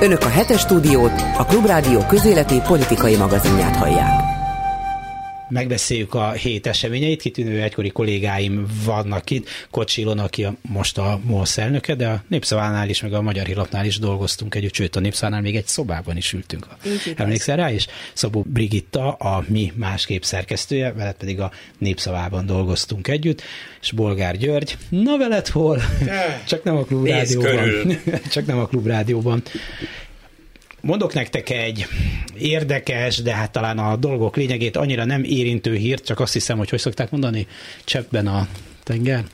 Önök a hetes stúdiót, a Klubrádió közéleti politikai magazinját hallják megbeszéljük a hét eseményeit. Kitűnő egykori kollégáim vannak itt. Kocsilon, aki a, most a MOLSZ elnöke, de a Népszavánál is, meg a Magyar Hírlapnál is dolgoztunk együtt, sőt a Népszavánál még egy szobában is ültünk. Emlékszel rá? És Szabó Brigitta, a mi másképp szerkesztője, veled pedig a Népszavában dolgoztunk együtt, és Bolgár György. Na veled hol? Csak nem a klubrádióban. Csak nem a klubrádióban. Mondok nektek egy érdekes, de hát talán a dolgok lényegét annyira nem érintő hírt, csak azt hiszem, hogy hogy szokták mondani, cseppben a tenger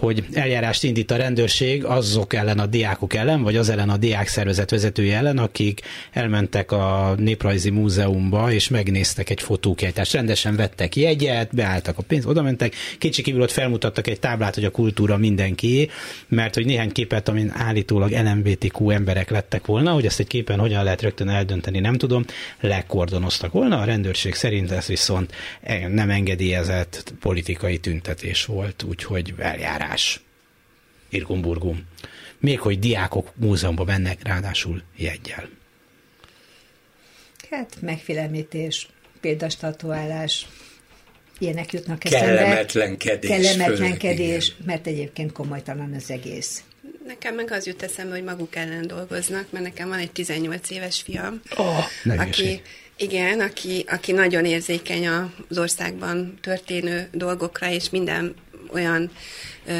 hogy eljárást indít a rendőrség azok ellen a diákok ellen, vagy az ellen a diák szervezet vezetője ellen, akik elmentek a Néprajzi Múzeumba, és megnéztek egy fotókiállítást. Rendesen vettek jegyet, beálltak a pénzt, oda mentek, kívül ott felmutattak egy táblát, hogy a kultúra mindenki, mert hogy néhány képet, amin állítólag LMBTQ emberek lettek volna, hogy ezt egy képen hogyan lehet rögtön eldönteni, nem tudom, lekordonoztak volna. A rendőrség szerint ez viszont nem engedélyezett politikai tüntetés volt, úgyhogy eljárás kiállítás Irgumburgum. Még hogy diákok múzeumban mennek, ráadásul jegyel. Hát megfélemlítés, példastatuálás, ilyenek jutnak eszembe. Kellemetlenkedés. Kellemetlenkedés, mert egyébként komolytalan az egész. Nekem meg az jut eszembe, hogy maguk ellen dolgoznak, mert nekem van egy 18 éves fiam, oh, aki, igen, aki, aki nagyon érzékeny az országban történő dolgokra, és minden olyan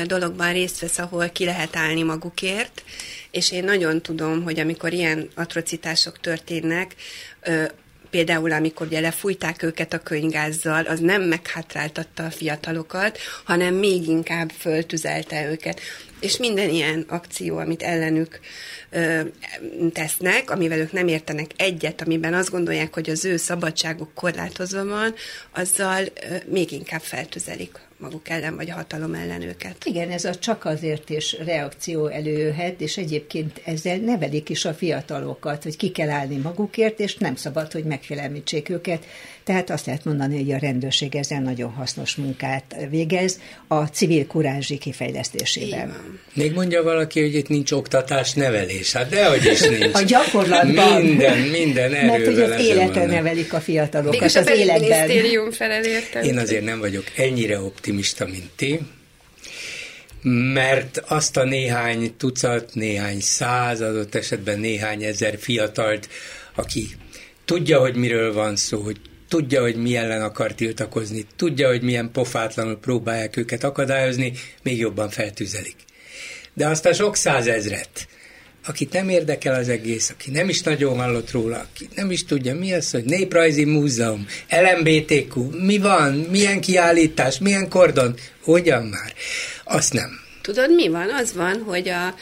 dologban részt vesz, ahol ki lehet állni magukért, és én nagyon tudom, hogy amikor ilyen atrocitások történnek, például amikor ugye lefújták őket a könygázzal, az nem meghátráltatta a fiatalokat, hanem még inkább föltüzelte őket. És minden ilyen akció, amit ellenük ö, tesznek, amivel ők nem értenek egyet, amiben azt gondolják, hogy az ő szabadságuk korlátozva van, azzal ö, még inkább feltüzelik maguk ellen, vagy a hatalom ellen őket. Igen, ez a csak azért is reakció előjöhet, és egyébként ezzel nevelik is a fiatalokat, hogy ki kell állni magukért, és nem szabad, hogy megfélemlítsék őket. Tehát azt lehet mondani, hogy a rendőrség ezzel nagyon hasznos munkát végez a civil kurázsi kifejlesztésében. Még mondja valaki, hogy itt nincs oktatás, nevelés. Hát dehogy is nincs. A gyakorlatban. Minden, minden erővel. Mert hogy az életre nevelik a fiatalokat, Mégis az a életben. Én azért nem vagyok ennyire optimista, mint ti, mert azt a néhány tucat, néhány száz, adott esetben néhány ezer fiatalt, aki tudja, hogy miről van szó, hogy tudja, hogy mi ellen akar tiltakozni, tudja, hogy milyen pofátlanul próbálják őket akadályozni, még jobban feltüzelik. De aztán sok százezret, akit nem érdekel az egész, aki nem is nagyon hallott róla, aki nem is tudja, mi az, hogy Néprajzi Múzeum, LMBTQ, mi van, milyen kiállítás, milyen kordon, hogyan már, azt nem. Tudod, mi van? Az van, hogy a,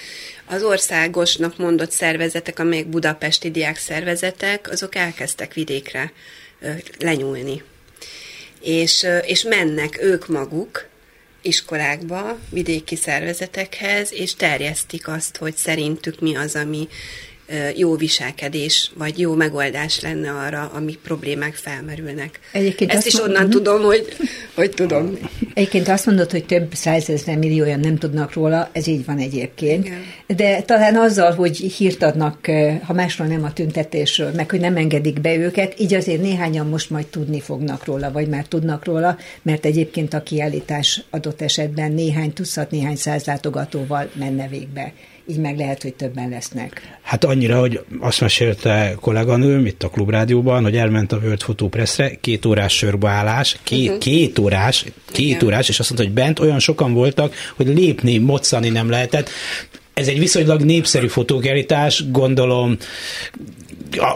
az országosnak mondott szervezetek, amelyek budapesti diák szervezetek, azok elkezdtek vidékre lenyúlni. És, és mennek ők maguk iskolákba, vidéki szervezetekhez, és terjesztik azt, hogy szerintük mi az, ami jó viselkedés, vagy jó megoldás lenne arra, ami problémák felmerülnek. Egyébként Ezt is onnan mondod, tudom, hogy, hogy tudom. Egyébként azt mondod, hogy több százezer millióan nem tudnak róla, ez így van egyébként. Igen. De talán azzal, hogy hírt adnak, ha másról nem a tüntetésről, meg hogy nem engedik be őket, így azért néhányan most majd tudni fognak róla, vagy már tudnak róla, mert egyébként a kiállítás adott esetben néhány tucat, néhány száz látogatóval menne végbe így meg lehet, hogy többen lesznek. Hát annyira, hogy azt mesélte kolléganőm itt a klubrádióban, hogy elment a World Photo Pressre, két órás sörbeállás, két, uh-huh. két órás, két Igen. órás, és azt mondta, hogy bent olyan sokan voltak, hogy lépni, moccani nem lehetett. Ez egy viszonylag népszerű fotókerítás, gondolom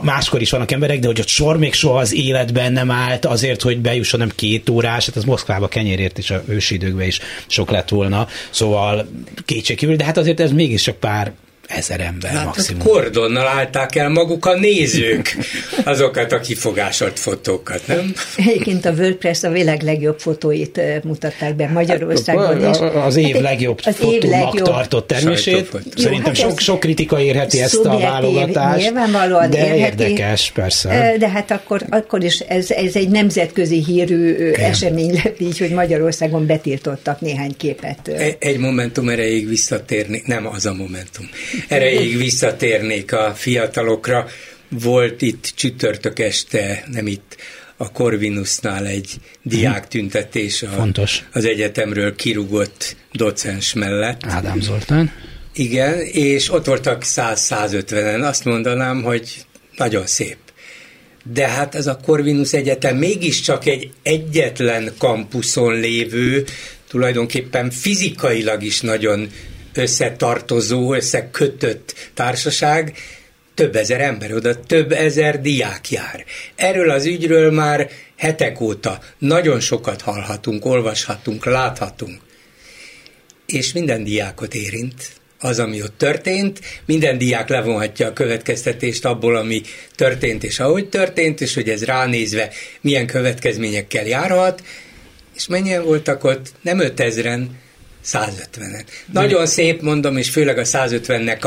máskor is vannak emberek, de hogy ott sor még soha az életben nem állt azért, hogy bejusson nem két órás, hát az Moszkvába kenyérért is a ősi időkben is sok lett volna, szóval kétségkívül, de hát azért ez mégiscsak pár ezer ember hát maximum. Kordonnal állták el maguk a nézők azokat a kifogásolt fotókat, nem? Egyébként a WordPress a világ legjobb fotóit mutatták be Magyarországon. Hát, az év hát, legjobb az fotónak év legjobb. tartott termését. Szerintem hát sok, sok kritika érheti ezt a válogatást. Nyilvánvalóan de érheti, érdekes, persze. De hát akkor, akkor is ez, ez egy nemzetközi hírű Igen. esemény lett így, hogy Magyarországon betiltottak néhány képet. Egy, egy momentum erejéig visszatérni, nem az a momentum erejéig visszatérnék a fiatalokra. Volt itt csütörtök este, nem itt, a Corvinusnál egy diák tüntetés a, Fontos. az egyetemről kirúgott docens mellett. Ádám Zoltán. Igen, és ott voltak 100-150-en. Azt mondanám, hogy nagyon szép. De hát ez a Corvinus Egyetem mégiscsak egy egyetlen kampuszon lévő, tulajdonképpen fizikailag is nagyon összetartozó, összekötött társaság, több ezer ember, oda több ezer diák jár. Erről az ügyről már hetek óta nagyon sokat hallhatunk, olvashatunk, láthatunk. És minden diákot érint, az, ami ott történt. Minden diák levonhatja a következtetést abból, ami történt és ahogy történt, és hogy ez ránézve milyen következményekkel járhat. És mennyien voltak ott? Nem 5000-en, 150-en. Nagyon szép, mondom, és főleg a 150-nek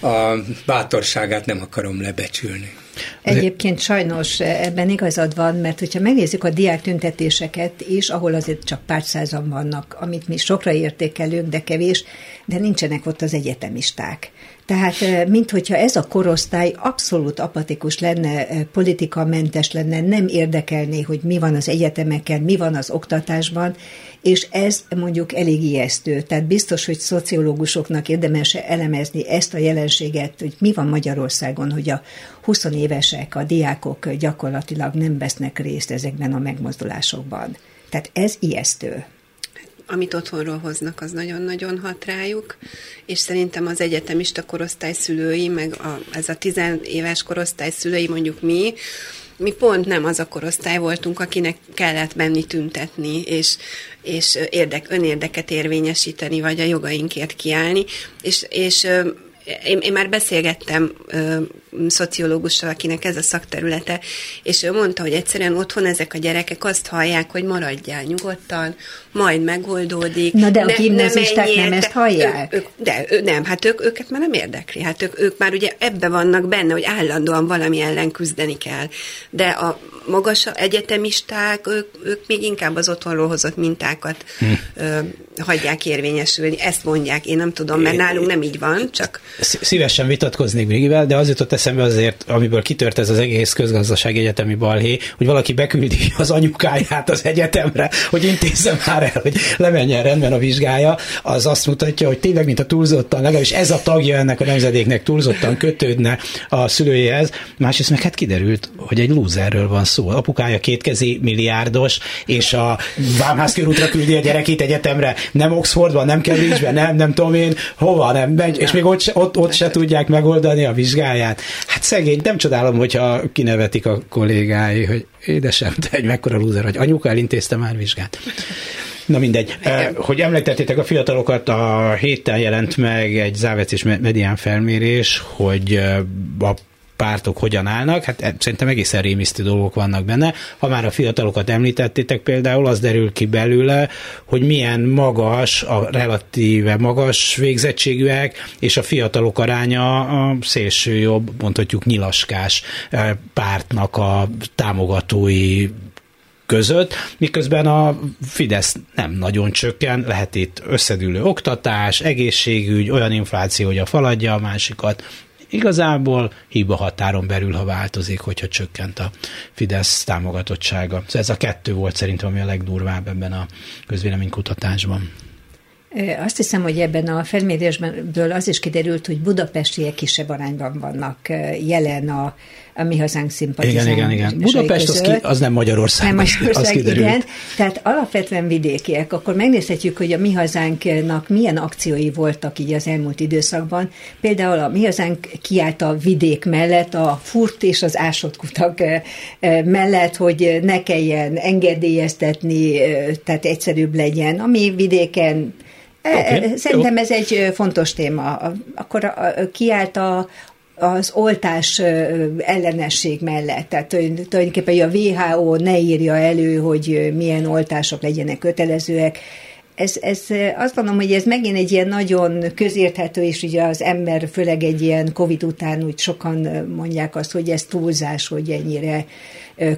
a, a bátorságát nem akarom lebecsülni. Egyébként sajnos ebben igazad van, mert hogyha megnézzük a diák tüntetéseket is, ahol azért csak pár százan vannak, amit mi sokra értékelünk, de kevés, de nincsenek ott az egyetemisták. Tehát, mint hogyha ez a korosztály abszolút apatikus lenne, politikamentes lenne, nem érdekelné, hogy mi van az egyetemeken, mi van az oktatásban, és ez mondjuk elég ijesztő. Tehát biztos, hogy szociológusoknak érdemes elemezni ezt a jelenséget, hogy mi van Magyarországon, hogy a 20 évesek, a diákok gyakorlatilag nem vesznek részt ezekben a megmozdulásokban. Tehát ez ijesztő amit otthonról hoznak, az nagyon-nagyon hat rájuk, és szerintem az egyetemista korosztály szülői, meg a, ez a tizenéves korosztály szülői, mondjuk mi, mi pont nem az a korosztály voltunk, akinek kellett menni tüntetni, és, és érdek, önérdeket érvényesíteni, vagy a jogainkért kiállni, és, és én, én már beszélgettem ö, szociológussal, akinek ez a szakterülete, és ő mondta, hogy egyszerűen otthon ezek a gyerekek azt hallják, hogy maradjál nyugodtan, majd megoldódik. Na de a gimnazisták nem, nem ezt hallják? Ők, ők, de ő, nem, hát ők, őket már nem érdekli. Hát ők, ők már ugye ebbe vannak benne, hogy állandóan valami ellen küzdeni kell. De a magas egyetemisták, ők, ők még inkább az otthonról hozott mintákat hm. ö, hagyják érvényesülni. Ezt mondják, én nem tudom, mert nálunk nem így van, csak... Szívesen vitatkoznék Brigivel, de az jutott eszembe azért, amiből kitört ez az egész közgazdaság egyetemi balhé, hogy valaki beküldi az anyukáját az egyetemre, hogy intézzem már el, hogy lemenjen rendben a vizsgája, az azt mutatja, hogy tényleg, mint a túlzottan, legalábbis ez a tagja ennek a nemzedéknek túlzottan kötődne a szülőjéhez. Másrészt meg hát kiderült, hogy egy lúzerről van szó. Apukája kétkezi milliárdos, és a Vámház körútra küldi a gyerekét egyetemre, nem Oxfordban, nem Cambridge-ben, nem, nem tudom én, hova, nem megy, és még ott, ott, ott se tudják megoldani a vizsgáját. Hát szegény, nem csodálom, hogyha kinevetik a kollégái, hogy édesem, te egy mekkora lúzer, hogy anyuka elintézte már vizsgát. Na mindegy. Igen. Hogy említettétek a fiatalokat, a héten jelent meg egy Závec és Medián felmérés, hogy a pártok hogyan állnak, hát e, szerintem egészen rémisztő dolgok vannak benne. Ha már a fiatalokat említettétek például, az derül ki belőle, hogy milyen magas, a relatíve magas végzettségűek, és a fiatalok aránya a szélső jobb, mondhatjuk nyilaskás pártnak a támogatói között, miközben a Fidesz nem nagyon csökken, lehet itt összedülő oktatás, egészségügy, olyan infláció, hogy a faladja a másikat, igazából hiba határon belül, ha változik, hogyha csökkent a Fidesz támogatottsága. Szóval ez a kettő volt szerintem, ami a legdurvább ebben a közvéleménykutatásban. Azt hiszem, hogy ebben a felmérésből az is kiderült, hogy budapestiek kisebb arányban vannak jelen a, a mi hazánk szimpatizán. Igen, igen, igen. Budapest az, ki, az nem Magyarország. Nem Magyarország, az kiderült. igen. Tehát alapvetően vidékiek. Akkor megnézhetjük, hogy a mi hazánknak milyen akciói voltak így az elmúlt időszakban. Például a mi hazánk kiállt a vidék mellett, a furt és az ásott kutak mellett, hogy ne kelljen engedélyeztetni, tehát egyszerűbb legyen. Ami vidéken Okay, Szerintem ez egy fontos téma. Akkor kiállt a, az oltás ellenesség mellett. Tehát tulajdonképpen a WHO ne írja elő, hogy milyen oltások legyenek kötelezőek. Ez, ez, azt gondolom, hogy ez megint egy ilyen nagyon közérthető, és ugye az ember, főleg egy ilyen Covid után úgy sokan mondják azt, hogy ez túlzás, hogy ennyire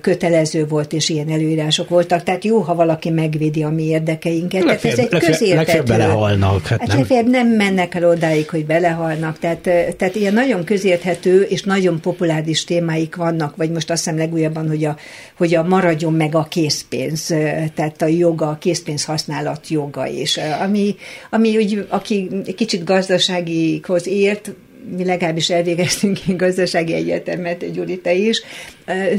kötelező volt, és ilyen előírások voltak. Tehát jó, ha valaki megvédi a mi érdekeinket. Tehát ez egy közértető. belehalnak. Hát, hát nem. nem mennek el odáig, hogy belehalnak. Tehát, tehát ilyen nagyon közérthető és nagyon populáris témáik vannak, vagy most azt hiszem legújabban, hogy a, hogy a maradjon meg a készpénz, tehát a joga, a készpénz használat joga, és ami, ami úgy, aki kicsit gazdaságikhoz ért, mi legalábbis elvégeztünk egy gazdasági egyetemet, Gyurita is,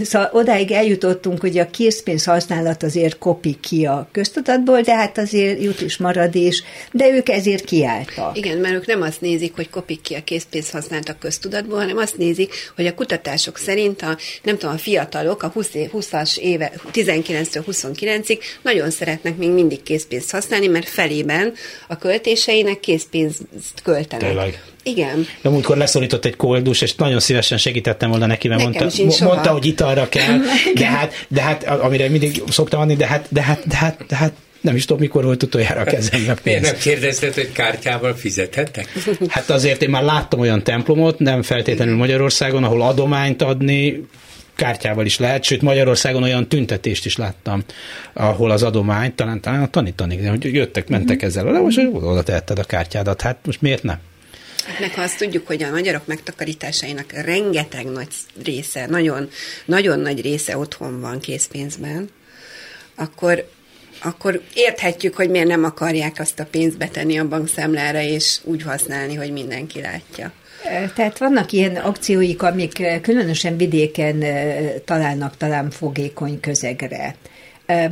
Szóval odáig eljutottunk, hogy a készpénz használat azért kopik ki a köztudatból, de hát azért jut is marad is, de ők ezért kiálltak. Igen, mert ők nem azt nézik, hogy kopik ki a készpénz használat a köztudatból, hanem azt nézik, hogy a kutatások szerint a, nem tudom, a fiatalok a 20 20-as éve, 19-től 29-ig nagyon szeretnek még mindig készpénzt használni, mert felében a költéseinek készpénzt költenek. Tényleg. Igen. De múltkor leszólított egy koldus, és nagyon szívesen segítettem volna neki, mert mondta, mondta, hogy italra kell, de hát, de hát, amire mindig szoktam adni, de hát, de hát, de hát, de hát nem is tudom, mikor volt utoljára a kezembe pénz. Miért nem kérdezted, hogy kártyával fizethettek? Hát azért én már láttam olyan templomot, nem feltétlenül Magyarországon, ahol adományt adni kártyával is lehet, sőt Magyarországon olyan tüntetést is láttam, ahol az adományt, talán, talán a tanítani, hogy jöttek, mentek uh-huh. ezzel, de most oda tehetted a kártyádat, hát most miért nem? Meg ha azt tudjuk, hogy a magyarok megtakarításainak rengeteg nagy része, nagyon, nagyon nagy része otthon van készpénzben, akkor, akkor érthetjük, hogy miért nem akarják azt a pénzt betenni a bankszámlára, és úgy használni, hogy mindenki látja. Tehát vannak ilyen akcióik, amik különösen vidéken találnak talán fogékony közegre.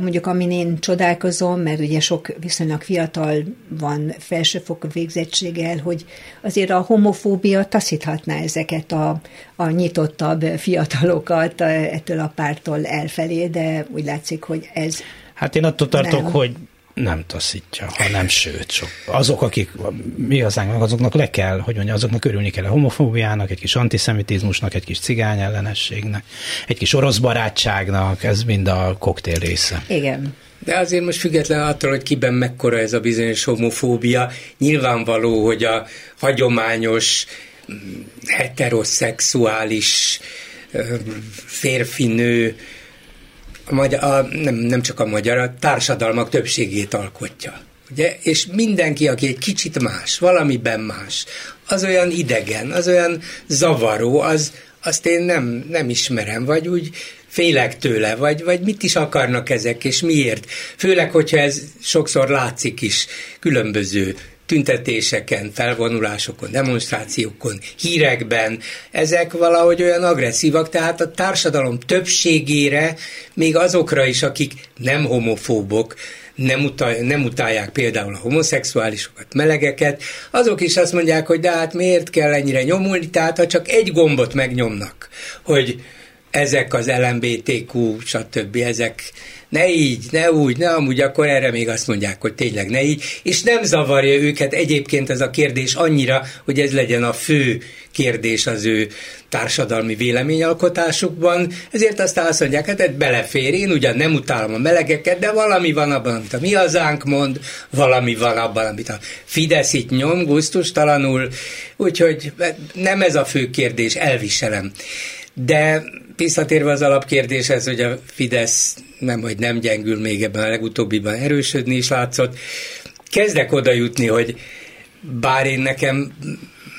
Mondjuk, amin én csodálkozom, mert ugye sok viszonylag fiatal van felsőfokú végzettséggel, hogy azért a homofóbia taszíthatná ezeket a, a nyitottabb fiatalokat ettől a pártól elfelé, de úgy látszik, hogy ez Hát én attól tartok, nem. hogy nem taszítja, hanem sőt, sok. Azok, akik mi hazánk, azoknak le kell, hogy mondja, azoknak örülni kell a homofóbiának, egy kis antiszemitizmusnak, egy kis cigány ellenességnek, egy kis orosz barátságnak, ez mind a koktél része. Igen. De azért most független attól, hogy kiben mekkora ez a bizonyos homofóbia, nyilvánvaló, hogy a hagyományos heteroszexuális férfinő magyar, a, nem, nem csak a magyar, a társadalmak többségét alkotja. Ugye? És mindenki, aki egy kicsit más, valamiben más, az olyan idegen, az olyan zavaró, az, azt én nem, nem ismerem, vagy úgy félek tőle, vagy, vagy mit is akarnak ezek, és miért. Főleg, hogyha ez sokszor látszik is különböző tüntetéseken, felvonulásokon, demonstrációkon, hírekben, ezek valahogy olyan agresszívak, tehát a társadalom többségére, még azokra is, akik nem homofóbok, nem, utal, nem utálják például a homoszexuálisokat, melegeket, azok is azt mondják, hogy de hát miért kell ennyire nyomulni, tehát ha csak egy gombot megnyomnak, hogy ezek az LMBTQ, stb. ezek ne így, ne úgy, ne amúgy, akkor erre még azt mondják, hogy tényleg ne így, és nem zavarja őket egyébként ez a kérdés annyira, hogy ez legyen a fő kérdés az ő társadalmi véleményalkotásukban, ezért aztán azt mondják, hát ez belefér, én ugyan nem utálom a melegeket, de valami van abban, amit a mi hazánk mond, valami van abban, amit a Fidesz itt nyom, gusztustalanul, úgyhogy nem ez a fő kérdés, elviselem. De visszatérve az alapkérdéshez, hogy a Fidesz nem, hogy nem gyengül még ebben a legutóbbiban erősödni is látszott, kezdek oda jutni, hogy bár én nekem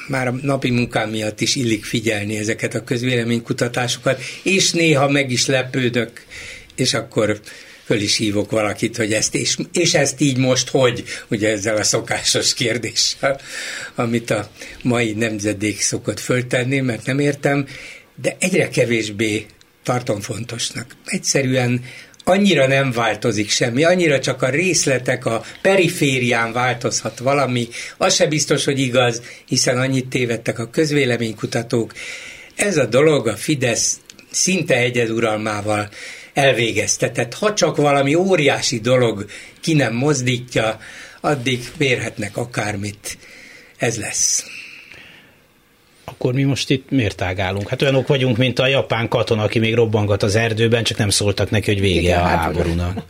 már a napi munkám miatt is illik figyelni ezeket a közvéleménykutatásokat, és néha meg is lepődök, és akkor föl is hívok valakit, hogy ezt, és, és ezt így most hogy, ugye ezzel a szokásos kérdéssel, amit a mai nemzedék szokott föltenni, mert nem értem, de egyre kevésbé tartom fontosnak. Egyszerűen annyira nem változik semmi, annyira csak a részletek, a periférián változhat valami, az se biztos, hogy igaz, hiszen annyit tévedtek a közvéleménykutatók. Ez a dolog a Fidesz szinte egyeduralmával elvégeztetett. Ha csak valami óriási dolog ki nem mozdítja, addig vérhetnek akármit. Ez lesz akkor mi most itt miért ágálunk? Hát olyanok vagyunk, mint a japán katona, aki még robbangat az erdőben, csak nem szóltak neki, hogy vége Igen, a háborúnak.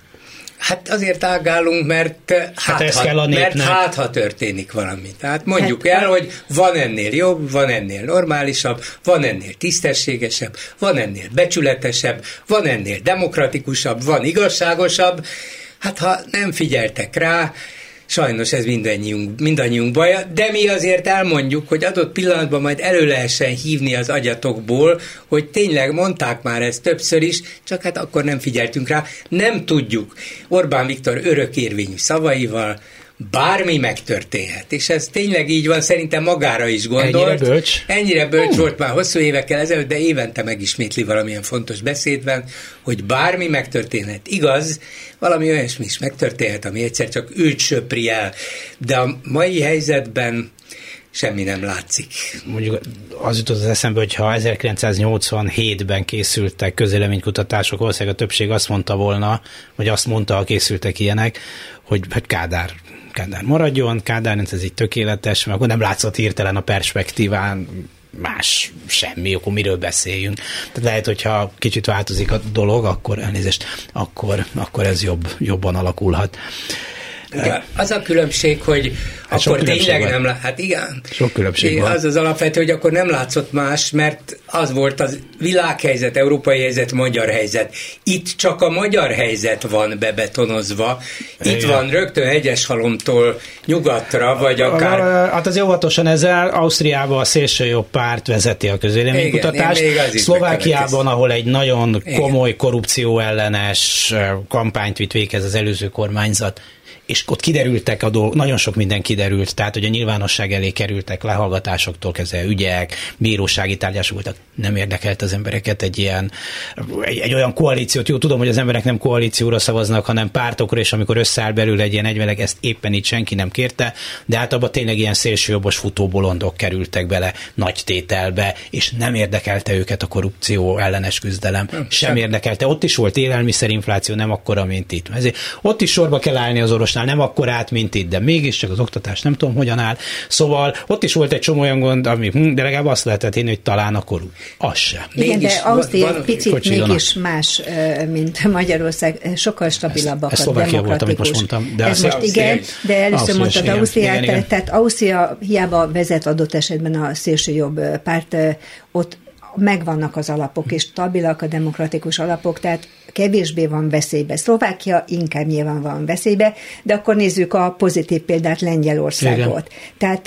Hát azért ágálunk, mert hát, hát, ez ha, kell a mert hát ha történik valami. Tehát mondjuk hát, el, hogy van ennél jobb, van ennél normálisabb, van ennél tisztességesebb, van ennél becsületesebb, van ennél demokratikusabb, van igazságosabb. Hát ha nem figyeltek rá, Sajnos ez mindannyiunk, mindannyiunk baja, de mi azért elmondjuk, hogy adott pillanatban majd elő lehessen hívni az agyatokból, hogy tényleg mondták már ezt többször is, csak hát akkor nem figyeltünk rá. Nem tudjuk Orbán Viktor örökérvényű szavaival, bármi megtörténhet. És ez tényleg így van, szerintem magára is gondolt. Ennyire bölcs? Ennyire bölcs uh. volt már hosszú évekkel ezelőtt, de évente megismétli valamilyen fontos beszédben, hogy bármi megtörténhet. Igaz, valami olyasmi is megtörténhet, ami egyszer csak őt söpri el. De a mai helyzetben semmi nem látszik. Mondjuk az jutott az eszembe, hogy ha 1987-ben készültek közéleménykutatások, valószínűleg a többség azt mondta volna, vagy azt mondta, ha készültek ilyenek, hogy, hogy Kádár Kádár maradjon, Kádár ez így tökéletes, mert akkor nem látszott hirtelen a perspektíván más semmi, akkor miről beszéljünk. Tehát lehet, hogyha kicsit változik a dolog, akkor elnézést, akkor, akkor ez jobb, jobban alakulhat. Igen. Az a különbség, hogy hát akkor tényleg van. nem lát, hát igen. Sok különbség igen, van. Az az alapvető, hogy akkor nem látszott más, mert az volt az világhelyzet, európai helyzet, magyar helyzet. Itt csak a magyar helyzet van bebetonozva. Itt igen. van rögtön Hegyeshalomtól nyugatra, vagy akár... Hát az óvatosan ezzel Ausztriában a szélső jobb párt vezeti a közéleménykutatást. Szlovákiában, ahol egy nagyon komoly korrupció ellenes kampányt vitt végez az előző kormányzat, és ott kiderültek a dolgok, nagyon sok minden kiderült, tehát hogy a nyilvánosság elé kerültek lehallgatásoktól kezdve ügyek, bírósági tárgyások voltak, nem érdekelt az embereket egy ilyen, egy, egy olyan koalíciót, jó, tudom, hogy az emberek nem koalícióra szavaznak, hanem pártokra, és amikor összeáll belül egy ilyen egyveleg, ezt éppen itt senki nem kérte, de hát abban tényleg ilyen szélsőjobbos futóbolondok kerültek bele nagy tételbe, és nem érdekelte őket a korrupció ellenes küzdelem, hm, sem érdekelte. Ott is volt élelmiszerinfláció, nem akkora, mint itt. Ezért ott is sorba kell állni az orvos oktatásnál nem akkor át, mint itt, de mégiscsak az oktatás nem tudom, hogyan áll. Szóval ott is volt egy csomó olyan gond, ami, hm, de legalább azt lehetett én, hogy talán a korú. Az sem. Igen, mégis, de Ausztria egy picit Kocsilona. mégis más, mint Magyarország, sokkal stabilabbak. Ez, ez Szlovákia volt, amit most mondtam. De ez most igen, de először mondtad Ausztriát, tehát Ausztria hiába vezet adott esetben a szélsőjobb párt, ott megvannak az alapok, és stabilak a demokratikus alapok, tehát kevésbé van veszélybe. Szlovákia inkább nyilván van veszélybe, de akkor nézzük a pozitív példát Lengyelországot. Tehát,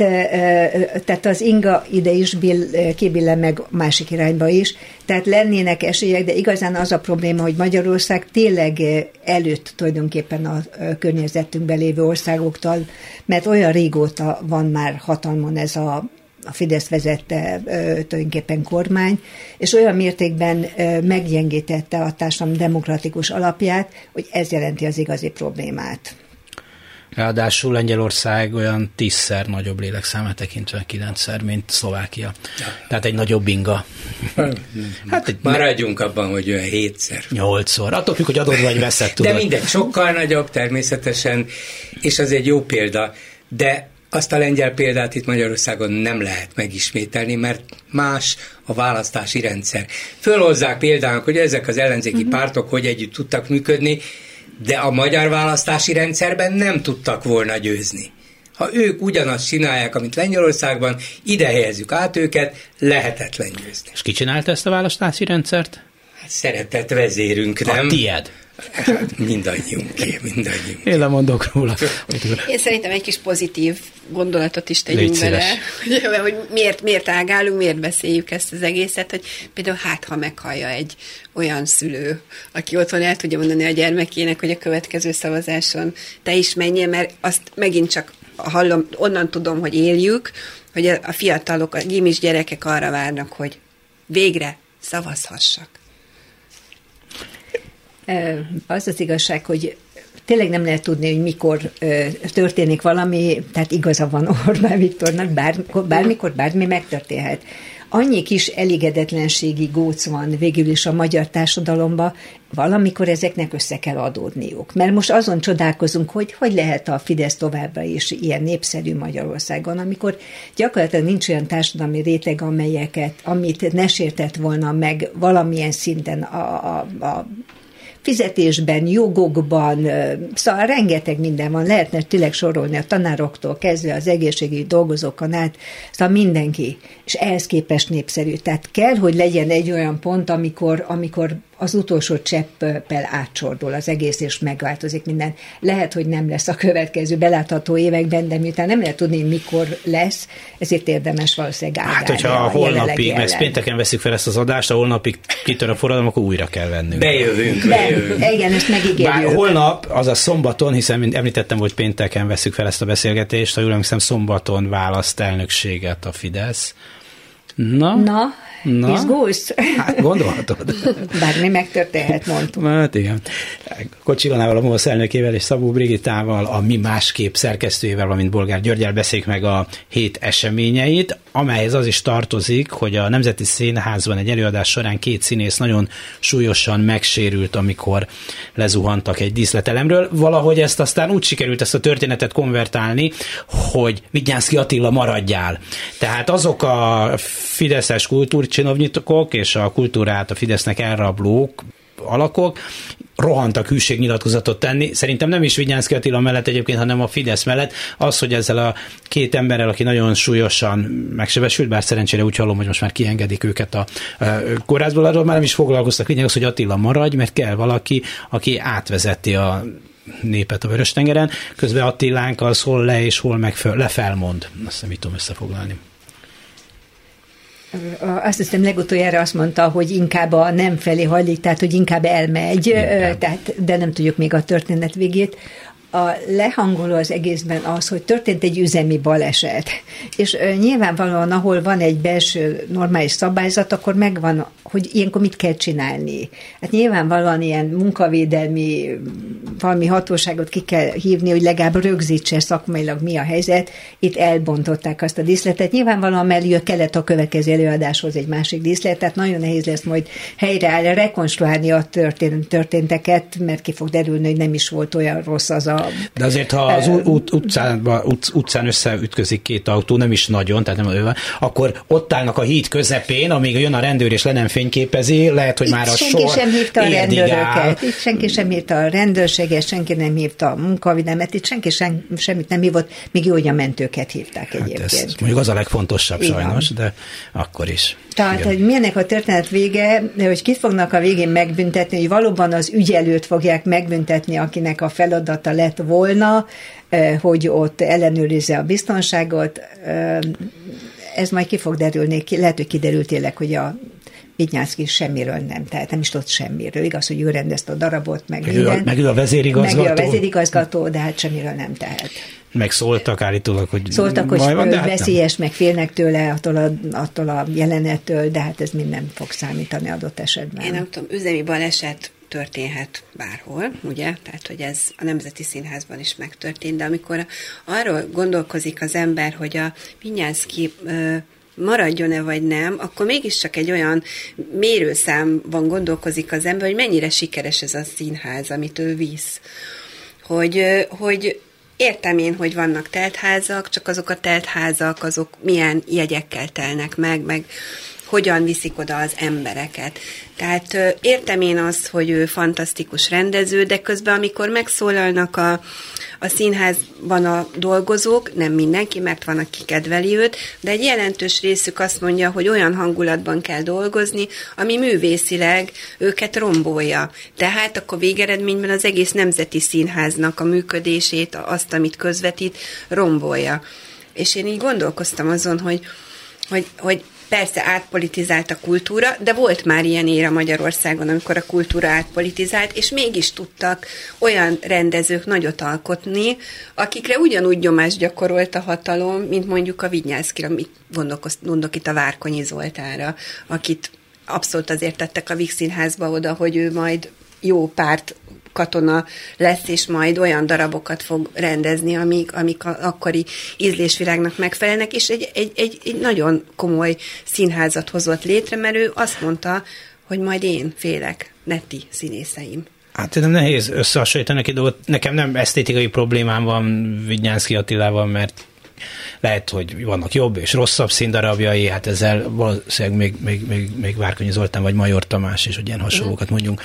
tehát az inga ide is bill, kibille meg másik irányba is, tehát lennének esélyek, de igazán az a probléma, hogy Magyarország tényleg előtt tulajdonképpen a környezetünkben lévő országoktól, mert olyan régóta van már hatalmon ez a a Fidesz vezette tulajdonképpen kormány, és olyan mértékben meggyengítette a társadalom demokratikus alapját, hogy ez jelenti az igazi problémát. Ráadásul Lengyelország olyan tízszer nagyobb lélekszámát tekintve kilencszer, mint Szlovákia. Tehát egy nagyobb inga. Hát egy Maradjunk abban, hogy olyan hétszer. Nyolcszor. Attól függ, hogy adod vagy veszed, tudod. De mindegy, sokkal nagyobb természetesen, és az egy jó példa. De azt a lengyel példát itt Magyarországon nem lehet megismételni, mert más a választási rendszer. Fölhozzák például, hogy ezek az ellenzéki uh-huh. pártok hogy együtt tudtak működni, de a magyar választási rendszerben nem tudtak volna győzni. Ha ők ugyanazt csinálják, amit Lengyelországban, ide helyezzük át őket, lehetetlen győzni. És ki csinálta ezt a választási rendszert? Hát szeretett vezérünk, nem? A tied. Hát mindannyiunké, mindannyiunk. Én lemondok róla. Én szerintem egy kis pozitív gondolatot is tegyünk bele, hogy, hogy miért, miért ágálunk, miért beszéljük ezt az egészet, hogy például hát, ha meghallja egy olyan szülő, aki otthon el tudja mondani a gyermekének, hogy a következő szavazáson te is menjél, mert azt megint csak hallom, onnan tudom, hogy éljük, hogy a fiatalok, a gimis gyerekek arra várnak, hogy végre szavazhassak. Az az igazság, hogy tényleg nem lehet tudni, hogy mikor történik valami, tehát igaza van Orbán Viktornak, bár, bármikor bármi megtörténhet. Annyi kis elégedetlenségi góc van végül is a magyar társadalomba, valamikor ezeknek össze kell adódniuk. Mert most azon csodálkozunk, hogy hogy lehet a Fidesz továbbra is ilyen népszerű Magyarországon, amikor gyakorlatilag nincs olyan társadalmi réteg, amelyeket, amit ne sértett volna meg valamilyen szinten a, a, a fizetésben, jogokban, szóval rengeteg minden van, lehetne tényleg sorolni a tanároktól kezdve az egészségügyi dolgozókon át, szóval mindenki, és ehhez képest népszerű. Tehát kell, hogy legyen egy olyan pont, amikor, amikor az utolsó cseppel átcsordul az egész, és megváltozik minden. Lehet, hogy nem lesz a következő belátható években, de miután nem lehet tudni, mikor lesz, ezért érdemes valószínűleg Hát, hogyha a holnapig, mert pénteken veszik fel ezt az adást, a holnapig kitör a forradalom, akkor újra kell vennünk. Bejövünk, bejövünk. Be, igen, ezt megígérjük. Bár holnap, az a szombaton, hiszen említettem, hogy pénteken veszük fel ezt a beszélgetést, ha jól emlékszem, szombaton választ elnökséget a Fidesz. Na, Na Na? Izgulsz? Hát gondolhatod. Bármi megtörténhet, mondtuk. Hát igen. Kocsilanával, a MOSZ elnökével és Szabó Brigitával, a Mi Másképp szerkesztőjével, valamint Bolgár Györgyel beszéljük meg a hét eseményeit, amelyhez az is tartozik, hogy a Nemzeti Színházban egy előadás során két színész nagyon súlyosan megsérült, amikor lezuhantak egy díszletelemről. Valahogy ezt aztán úgy sikerült ezt a történetet konvertálni, hogy Vigyánszki Attila maradjál. Tehát azok a fideszes kultúrcsinovnyitok és a kultúrát a Fidesznek elrablók, alakok, rohantak hűségnyilatkozatot tenni. Szerintem nem is Vigyánszki Attila mellett egyébként, hanem a Fidesz mellett. Az, hogy ezzel a két emberrel, aki nagyon súlyosan megsebesült, bár szerencsére úgy hallom, hogy most már kiengedik őket a, a kórházból, arról már nem is foglalkoztak. Lényeg az, hogy Attila maradj, mert kell valaki, aki átvezeti a népet a Vörös-tengeren, közben Attilánk az hol le és hol meg lefelmond. Azt nem így tudom összefoglalni azt hiszem legutoljára azt mondta, hogy inkább a nem felé hajlik, tehát hogy inkább elmegy, inkább. tehát, de nem tudjuk még a történet végét a lehangoló az egészben az, hogy történt egy üzemi baleset. És nyilvánvalóan, ahol van egy belső normális szabályzat, akkor megvan, hogy ilyenkor mit kell csinálni. Hát nyilvánvalóan ilyen munkavédelmi valami hatóságot ki kell hívni, hogy legalább rögzítse szakmailag mi a helyzet. Itt elbontották azt a díszletet. Nyilvánvalóan mellé kellett a következő előadáshoz egy másik díszlet, tehát nagyon nehéz lesz majd helyreállni, rekonstruálni a történt, történteket, mert ki fog derülni, hogy nem is volt olyan rossz az a de azért, ha az ut- utcán, ut- utcán összeütközik két autó, nem is nagyon, tehát nem olyan, akkor ott állnak a híd közepén, amíg jön a rendőr és le nem fényképezi, lehet, hogy Itt már a senki sor sem hívta a rendőröket, itt senki sem hívta a rendőrséget, senki nem hívta a munkavidelmet, itt senki sem, semmit nem hívott, még jó, hogy a mentőket hívták hát egyébként. Ez mondjuk az a legfontosabb Igen. sajnos, de akkor is. Tehát, Igen. hogy milyenek a történet vége, hogy kit fognak a végén megbüntetni, hogy valóban az ügyelőt fogják megbüntetni, akinek a feladata lett volna, hogy ott ellenőrizze a biztonságot. Ez majd ki fog derülni, lehet, hogy kiderült tényleg, hogy a Vinyánszki semmiről nem, tehát nem is tudott semmiről. Igaz, hogy ő rendezte a darabot, meg, minden. Ő a, meg ő a vezérigazgató. Meg ő a vezérigazgató, de hát semmiről nem tehet. Meg szóltak állítólag, hogy Szóltak, hogy van, de hát veszélyes, nem. meg félnek tőle attól a, attól a jelenettől, de hát ez minden fog számítani adott esetben. Én nem tudom, üzemi baleset történhet bárhol, ugye? Tehát, hogy ez a Nemzeti Színházban is megtörtént, de amikor arról gondolkozik az ember, hogy a Pinyánszki maradjon-e vagy nem, akkor mégiscsak egy olyan mérőszámban gondolkozik az ember, hogy mennyire sikeres ez a színház, amit ő visz. Hogy, hogy értem én, hogy vannak teltházak, csak azok a teltházak, azok milyen jegyekkel telnek meg, meg hogyan viszik oda az embereket. Tehát értem én azt, hogy ő fantasztikus rendező, de közben, amikor megszólalnak a, a színházban a dolgozók, nem mindenki, mert van, aki kedveli őt, de egy jelentős részük azt mondja, hogy olyan hangulatban kell dolgozni, ami művészileg őket rombolja. Tehát akkor végeredményben az egész nemzeti színháznak a működését, azt, amit közvetít, rombolja. És én így gondolkoztam azon, hogy, hogy, hogy Persze átpolitizált a kultúra, de volt már ilyen éra Magyarországon, amikor a kultúra átpolitizált, és mégis tudtak olyan rendezők nagyot alkotni, akikre ugyanúgy nyomást gyakorolt a hatalom, mint mondjuk a Vinyászkira, amit gondolok itt a Várkonyi Zoltára, akit abszolút azért tettek a Vix Színházba oda, hogy ő majd jó párt katona lesz, és majd olyan darabokat fog rendezni, amik, amik a akkori ízlésvilágnak megfelelnek, és egy, egy, egy, egy nagyon komoly színházat hozott létre, mert ő azt mondta, hogy majd én félek, neti színészeim. Hát nem nehéz összehasonlítani neki dolgot. Nekem nem esztétikai problémám van Vigyánszki Attilával, mert lehet, hogy vannak jobb és rosszabb színdarabjai, hát ezzel valószínűleg még, még, még, még Várkonyi Zoltán vagy Major Tamás is, hogy ilyen hasonlókat mondjunk,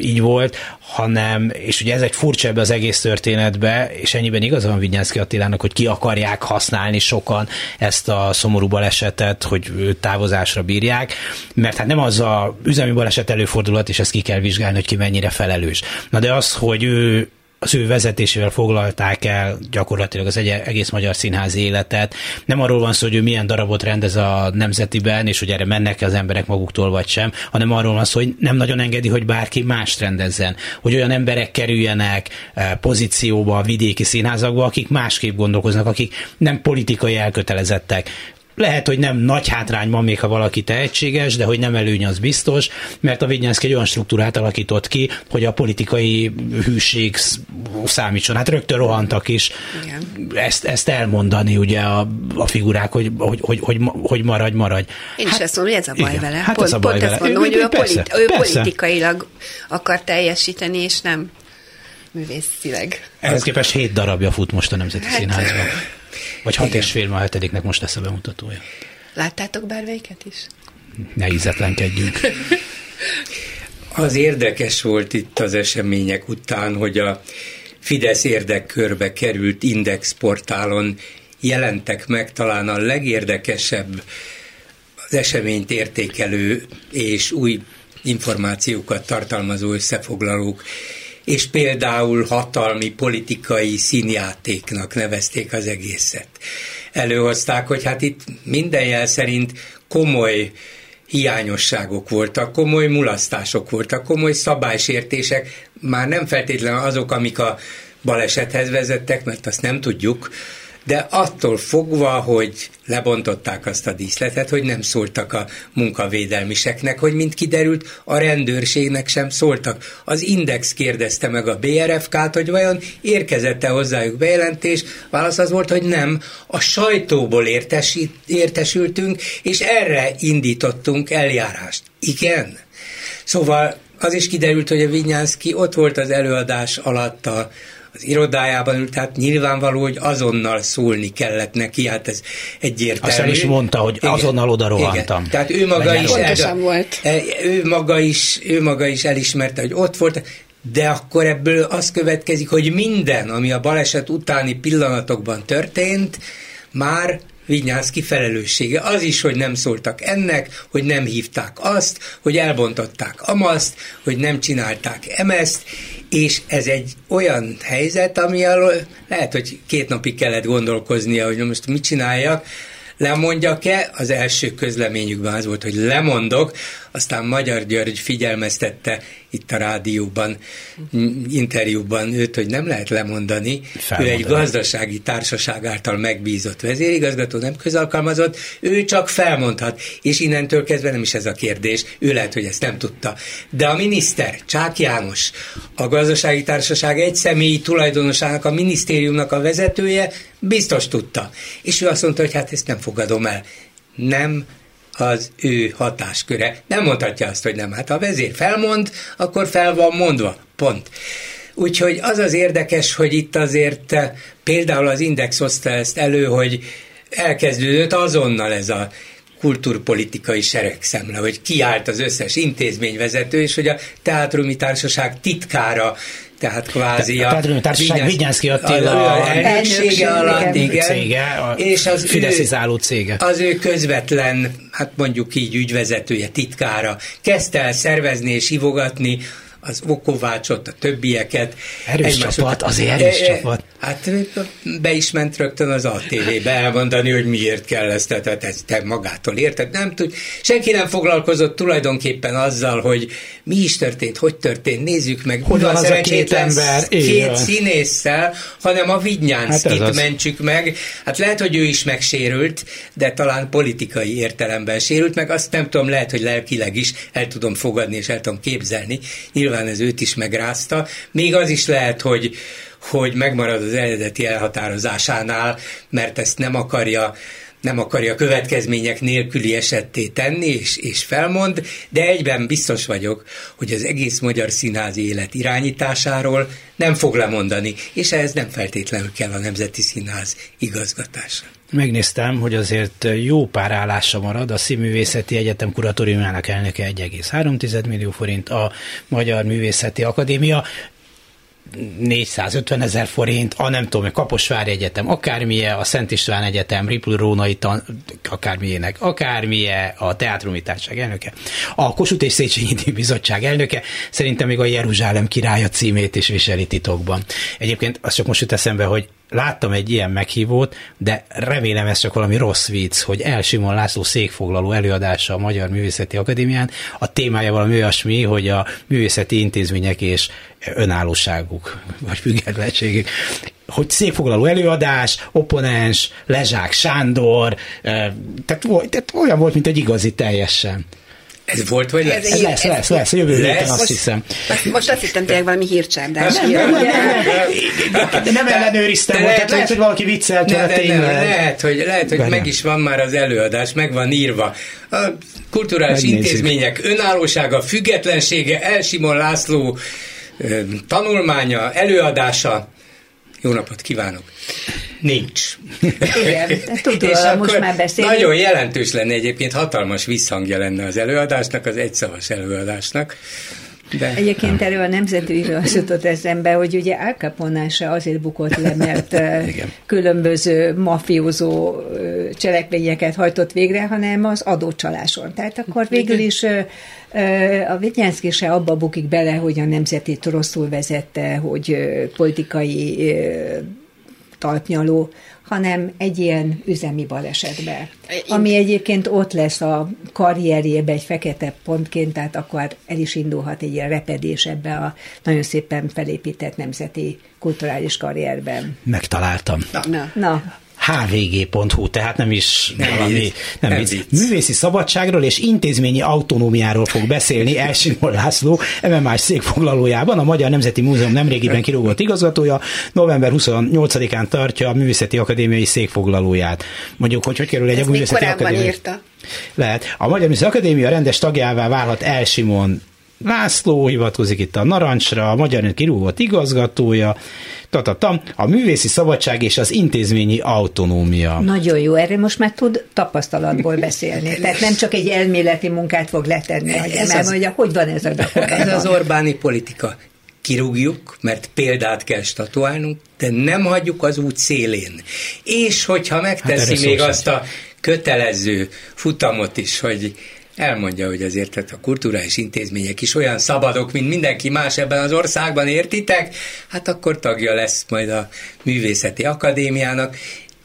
így volt, hanem, és ugye ez egy furcsa ebbe az egész történetbe, és ennyiben igaza van Vinyánszki Attilának, hogy ki akarják használni sokan ezt a szomorú balesetet, hogy távozásra bírják, mert hát nem az a üzemi baleset előfordulhat, és ezt ki kell vizsgálni, hogy ki mennyire felelős. Na de az, hogy ő az ő vezetésével foglalták el gyakorlatilag az egész magyar színház életet. Nem arról van szó, hogy ő milyen darabot rendez a nemzetiben, és hogy erre mennek az emberek maguktól vagy sem, hanem arról van szó, hogy nem nagyon engedi, hogy bárki mást rendezzen. Hogy olyan emberek kerüljenek eh, pozícióba a vidéki színházakba, akik másképp gondolkoznak, akik nem politikai elkötelezettek lehet, hogy nem nagy hátrányban még, ha valaki tehetséges, de hogy nem előny az biztos, mert a Vignyánszki egy olyan struktúrát alakított ki, hogy a politikai hűség számítson. Hát rögtön rohantak is Igen. Ezt, ezt elmondani ugye a, a figurák, hogy, hogy, hogy, hogy, hogy maradj, maradj. Én hát, is ezt mondom, hogy ez a baj igen, vele. Hát pont, ez a baj pont vele. mondom, hogy ő, persze, politi- ő persze. politikailag akar teljesíteni, és nem művészileg. Ehhez képest hét darabja fut most a Nemzeti hát, Színházban. Vagy hat és fél, a hetediknek most lesz a bemutatója. Láttátok bármelyiket is? Ne ízetlenkedjünk. Az érdekes volt itt az események után, hogy a Fidesz érdekkörbe került Index portálon jelentek meg talán a legérdekesebb az eseményt értékelő és új információkat tartalmazó összefoglalók, és például hatalmi politikai színjátéknak nevezték az egészet. Előhozták, hogy hát itt minden jel szerint komoly hiányosságok voltak, komoly mulasztások voltak, komoly szabálysértések, már nem feltétlenül azok, amik a balesethez vezettek, mert azt nem tudjuk, de attól fogva, hogy lebontották azt a díszletet, hogy nem szóltak a munkavédelmiseknek, hogy mint kiderült, a rendőrségnek sem szóltak. Az Index kérdezte meg a BRFK-t, hogy vajon érkezette hozzájuk bejelentés, válasz az volt, hogy nem, a sajtóból értesít, értesültünk, és erre indítottunk eljárást. Igen. Szóval az is kiderült, hogy a Vinyánszki ott volt az előadás alatt a, az irodájában ült, tehát nyilvánvaló, hogy azonnal szólni kellett neki, hát ez egyértelmű. Azt is mondta, hogy igen, azonnal oda rohantam. Igen. Tehát ő maga, is el, volt. ő, maga is, ő maga is elismerte, hogy ott volt, de akkor ebből az következik, hogy minden, ami a baleset utáni pillanatokban történt, már Vinyánszki felelőssége. Az is, hogy nem szóltak ennek, hogy nem hívták azt, hogy elbontották amaszt, hogy nem csinálták emezt, és ez egy olyan helyzet, ami alól lehet, hogy két napig kellett gondolkoznia, hogy most mit csináljak, lemondjak-e? Az első közleményükben az volt, hogy lemondok, aztán Magyar György figyelmeztette itt a rádióban, interjúban őt, hogy nem lehet lemondani. Felmondani. Ő egy gazdasági társaság által megbízott vezérigazgató, nem közalkalmazott, ő csak felmondhat, és innentől kezdve nem is ez a kérdés, ő lehet, hogy ezt nem tudta. De a miniszter, Csák János, a gazdasági társaság egy személyi tulajdonosának, a minisztériumnak a vezetője, biztos tudta. És ő azt mondta, hogy hát ezt nem fogadom el. Nem az ő hatásköre. Nem mondhatja azt, hogy nem. Hát ha a vezér felmond, akkor fel van mondva. Pont. Úgyhogy az az érdekes, hogy itt azért eh, például az Index hozta ezt elő, hogy elkezdődött azonnal ez a kulturpolitikai seregszemle, hogy kiállt az összes intézményvezető, és hogy a Teátrumi Társaság titkára tehát kvázi a... a társaság Vigyánszki Attila a, elnöksége alatt, igen. Cége, a és az Fideszizáló cége. Az ő közvetlen, hát mondjuk így ügyvezetője, titkára kezdte el szervezni és hívogatni az Vokovácsot, a többieket. Erős csapat, azért erős e, csapat. Hát be is ment rögtön az ATV-be elmondani, hogy miért kell ezt, tehát ezt te magától érted, nem tud. Senki nem foglalkozott tulajdonképpen azzal, hogy mi is történt, hogy történt, nézzük meg. Hogy van az a két ember? Két színésszel, hanem a Vignyánszkit hát mentsük meg. Hát lehet, hogy ő is megsérült, de talán politikai értelemben sérült, meg azt nem tudom, lehet, hogy lelkileg is el tudom fogadni, és el tudom képzelni. Nyilván ez őt is megrázta. Még az is lehet, hogy hogy megmarad az eredeti elhatározásánál, mert ezt nem akarja nem akarja következmények nélküli esetté tenni, és, és felmond, de egyben biztos vagyok, hogy az egész magyar színházi élet irányításáról nem fog lemondani, és ehhez nem feltétlenül kell a Nemzeti Színház igazgatása. Megnéztem, hogy azért jó pár állása marad, a Színművészeti Egyetem kuratóriumának elnöke 1,3 millió forint, a Magyar Művészeti Akadémia 450 ezer forint, a nem tudom, a Kaposvári Egyetem, akármilyen, a Szent István Egyetem, Ripul Rónai tan, akármilyenek, akármilyen, a Teátrumi Társaság elnöke, a Kossuth és Széchenyi Bizottság elnöke, szerintem még a Jeruzsálem királya címét is viseli titokban. Egyébként azt csak most jut eszembe, hogy láttam egy ilyen meghívót, de remélem ez csak valami rossz vicc, hogy El Simon László székfoglaló előadása a Magyar Művészeti Akadémián. A témája valami olyasmi, hogy a művészeti intézmények és önállóságuk, vagy függetlenségük hogy székfoglaló előadás, oponens, Lezsák Sándor, eh, tehát, tehát olyan volt, mint egy igazi teljesen. Ez volt, vagy lesz? Ez, lesz, lesz, lesz, jövő héten azt hiszem. Most, most azt hittem tényleg valami hírcsárdás. Nem, nem, nem, nem, nem ellenőriztem, de, lehet, lehet, hogy valaki viccelt ne, de, nem, lehet, hogy, lehet, hogy meg is van már az előadás, meg van írva. A kulturális intézmények önállósága, függetlensége, Elsimon László tanulmánya, előadása. Jó napot kívánok! Nincs. Igen, tudom, most már beszélünk. Nagyon jelentős lenne egyébként, hatalmas visszhangja lenne az előadásnak, az egyszavas előadásnak. De... Egyébként erről a nemzetűről jutott eszembe, hogy ugye Al Capone se azért bukott le, mert különböző mafiózó cselekményeket hajtott végre, hanem az adócsaláson. Tehát akkor végül is a Vitnyánszki se abba bukik bele, hogy a nemzetét rosszul vezette, hogy politikai talpnyaló, hanem egy ilyen üzemi balesetbe. Ami egyébként ott lesz a karrierjébe egy fekete pontként, tehát akkor el is indulhat egy ilyen repedés ebbe a nagyon szépen felépített nemzeti kulturális karrierben. Megtaláltam. Na. Na. Na hvg.hu, tehát nem is nem valami, vicc, nem, nem vicc. vicc. Művészi szabadságról és intézményi autonómiáról fog beszélni Elsimon László, MMS székfoglalójában, a Magyar Nemzeti Múzeum nemrégiben kirúgott igazgatója, november 28-án tartja a Művészeti Akadémiai székfoglalóját. Mondjuk, hogy hogy kerül egy a Művészeti Akadémia. írta. Lehet. A Magyar Művészeti Akadémia rendes tagjává válhat Elsimon László, hivatkozik itt a Narancsra, a Magyar kirúgott igazgatója, tatata, a művészi szabadság és az intézményi autonómia. Nagyon jó, erre most már tud tapasztalatból beszélni. Tehát nem csak egy elméleti munkát fog letenni, hogy ez mert az, mondja, hogy van ez a Ez az Orbáni politika. Kirúgjuk, mert példát kell statuálnunk, de nem hagyjuk az út szélén. És hogyha megteszi hát még azt a kötelező futamot is, hogy elmondja, hogy azért tehát a kulturális intézmények is olyan szabadok, mint mindenki más ebben az országban, értitek? Hát akkor tagja lesz majd a Művészeti Akadémiának,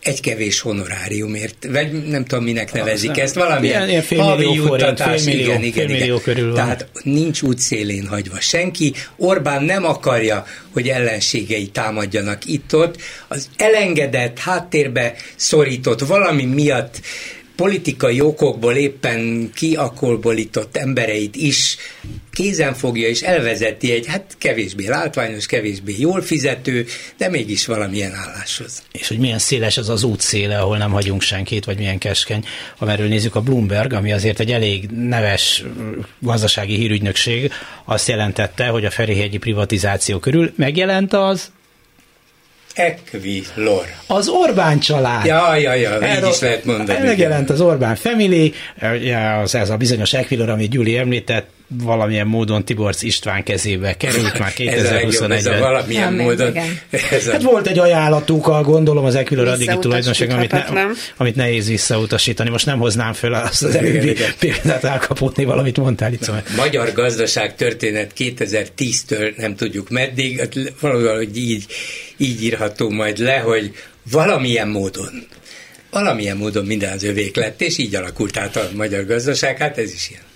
egy kevés honoráriumért, vagy nem tudom, minek nevezik az ezt, valamilyen ilyen, ilyen havi juttatás, forint, igen, igen, igen. Körül Tehát van. nincs útszélén hagyva senki. Orbán nem akarja, hogy ellenségei támadjanak itt-ott. Az elengedett, háttérbe szorított valami miatt politikai okokból éppen kiakolbolított embereit is kézen fogja és elvezeti egy hát kevésbé látványos, kevésbé jól fizető, de mégis valamilyen álláshoz. És hogy milyen széles az az útszéle, ahol nem hagyunk senkit, vagy milyen keskeny. Amerről nézzük a Bloomberg, ami azért egy elég neves gazdasági hírügynökség, azt jelentette, hogy a Ferihegyi privatizáció körül megjelent az Equilor. Az Orbán család. Ja, ja, ja, így is lehet mondani. Megjelent az Orbán Family, az, ez a bizonyos Equilor, amit Gyuri említett, valamilyen módon Tiborc István kezébe került már 2021-ben. ez a valamilyen ja, módon. Ez a... Hát volt egy ajánlatuk, a gondolom az Equilor addigi tulajdonság, amit, ne, amit nehéz visszautasítani. Most nem hoznám föl azt az előbbi példát elkapotni, valamit mondtál itt. Szóval. Magyar gazdaság történet 2010-től nem tudjuk meddig, hát valahogy így, így írható majd le, hogy valamilyen módon valamilyen módon minden az övék lett, és így alakult át a magyar gazdaság, hát ez is ilyen.